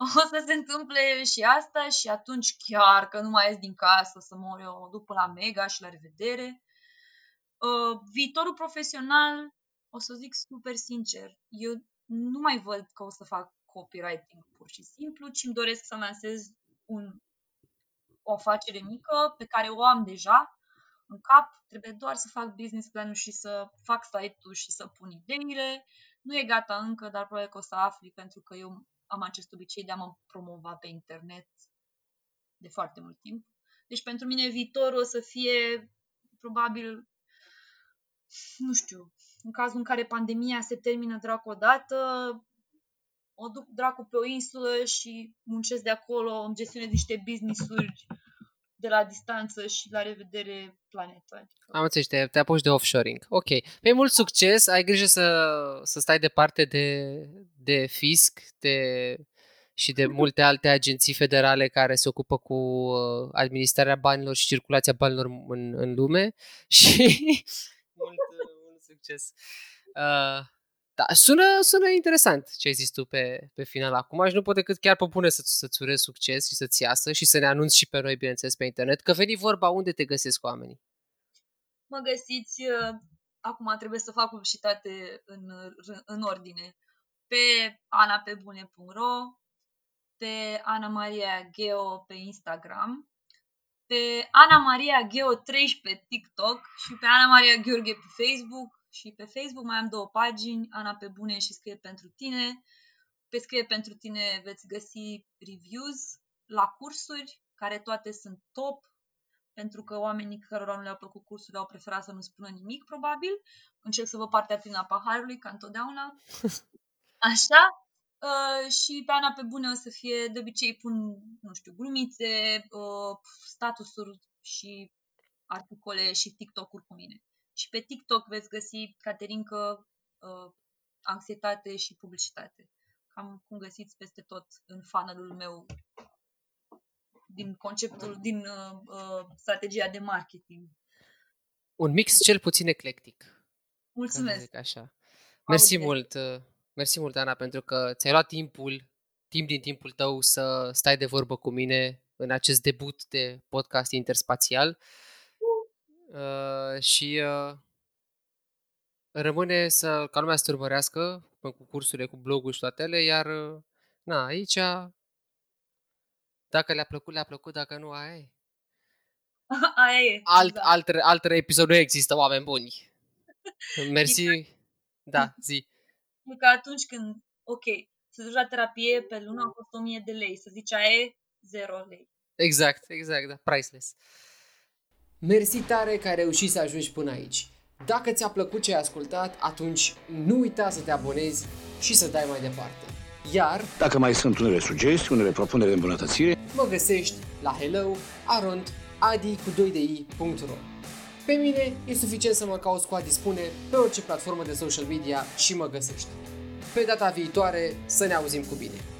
[LAUGHS] o să se întâmple și asta și atunci chiar că nu mai ies din casă să mor eu, duc până la mega și la revedere. Uh, viitorul profesional, o să zic super sincer, eu nu mai văd că o să fac copywriting pur și simplu, ci îmi doresc să lansez un, o afacere mică pe care o am deja în cap, trebuie doar să fac business planul și să fac site-ul și să pun ideile. Nu e gata încă, dar probabil că o să afli pentru că eu am acest obicei de a mă promova pe internet de foarte mult timp. Deci pentru mine viitorul o să fie probabil, nu știu, în cazul în care pandemia se termină dracu odată, o duc dracu pe o insulă și muncesc de acolo, îmi gestionez niște business-uri de la distanță și la revedere planetă. Am înțeles, te, te apuci de offshoring. Ok. Păi mult succes, ai grijă să, să stai departe de, de fisc de, și de multe alte agenții federale care se ocupă cu uh, administrarea banilor și circulația banilor în, în lume [LAUGHS] și mult, mult succes. Uh, da, sună, sună interesant ce ai zis tu pe, pe final. Acum și nu pot decât chiar propune să, să-ți urez succes și să-ți iasă și să ne anunți și pe noi, bineînțeles, pe internet, că veni vorba unde te găsesc oamenii. Mă găsiți, uh, acum trebuie să fac publicitate în, în ordine, pe anapebune.ro, pe Ana Maria Geo pe Instagram, pe Ana Maria Geo 13 pe TikTok și pe Ana Maria Gheorghe pe Facebook și pe Facebook mai am două pagini, Ana pe bune și Scrie pentru tine. Pe Scrie pentru tine veți găsi reviews la cursuri, care toate sunt top, pentru că oamenii cărora nu le-au plăcut cursurile au preferat să nu spună nimic, probabil. Încerc să vă partea prin a paharului, ca întotdeauna. [LAUGHS] Așa. Uh, și pe Ana pe bune o să fie, de obicei pun, nu știu, glumițe, uh, statusuri și articole și TikTok-uri cu mine. Și pe TikTok veți găsi Caterinca uh, anxietate și publicitate. Cam cum găsiți peste tot în funnel meu din conceptul, din uh, uh, strategia de marketing. Un mix cel puțin eclectic. Mulțumesc. Așa. Mersi Aude. mult, uh, mersi mult, Ana, pentru că ți-ai luat timpul, timp din timpul tău să stai de vorbă cu mine în acest debut de podcast interspațial. Uh, și uh, rămâne să, ca lumea să te urmărească cu cursurile, cu blogul și toate ele, iar uh, na, aici dacă le-a plăcut, le-a plăcut, dacă nu, aia e. [LAUGHS] Aia e. Alt, da. alt, alt episod nu există, oameni buni. [LAUGHS] Mersi. Da, zi. [LAUGHS] Că atunci când, ok, să duci la terapie pe lună a fost 1000 de lei, să zici aia e 0 lei. Exact, exact, da, priceless. Mersi tare că ai reușit să ajungi până aici. Dacă ți-a plăcut ce ai ascultat, atunci nu uita să te abonezi și să dai mai departe. Iar, dacă mai sunt unele sugestii, unele propuneri de îmbunătățire, mă găsești la hello arond adi cu 2 de Pe mine e suficient să mă cauți cu Adi Spune pe orice platformă de social media și mă găsești. Pe data viitoare să ne auzim cu bine!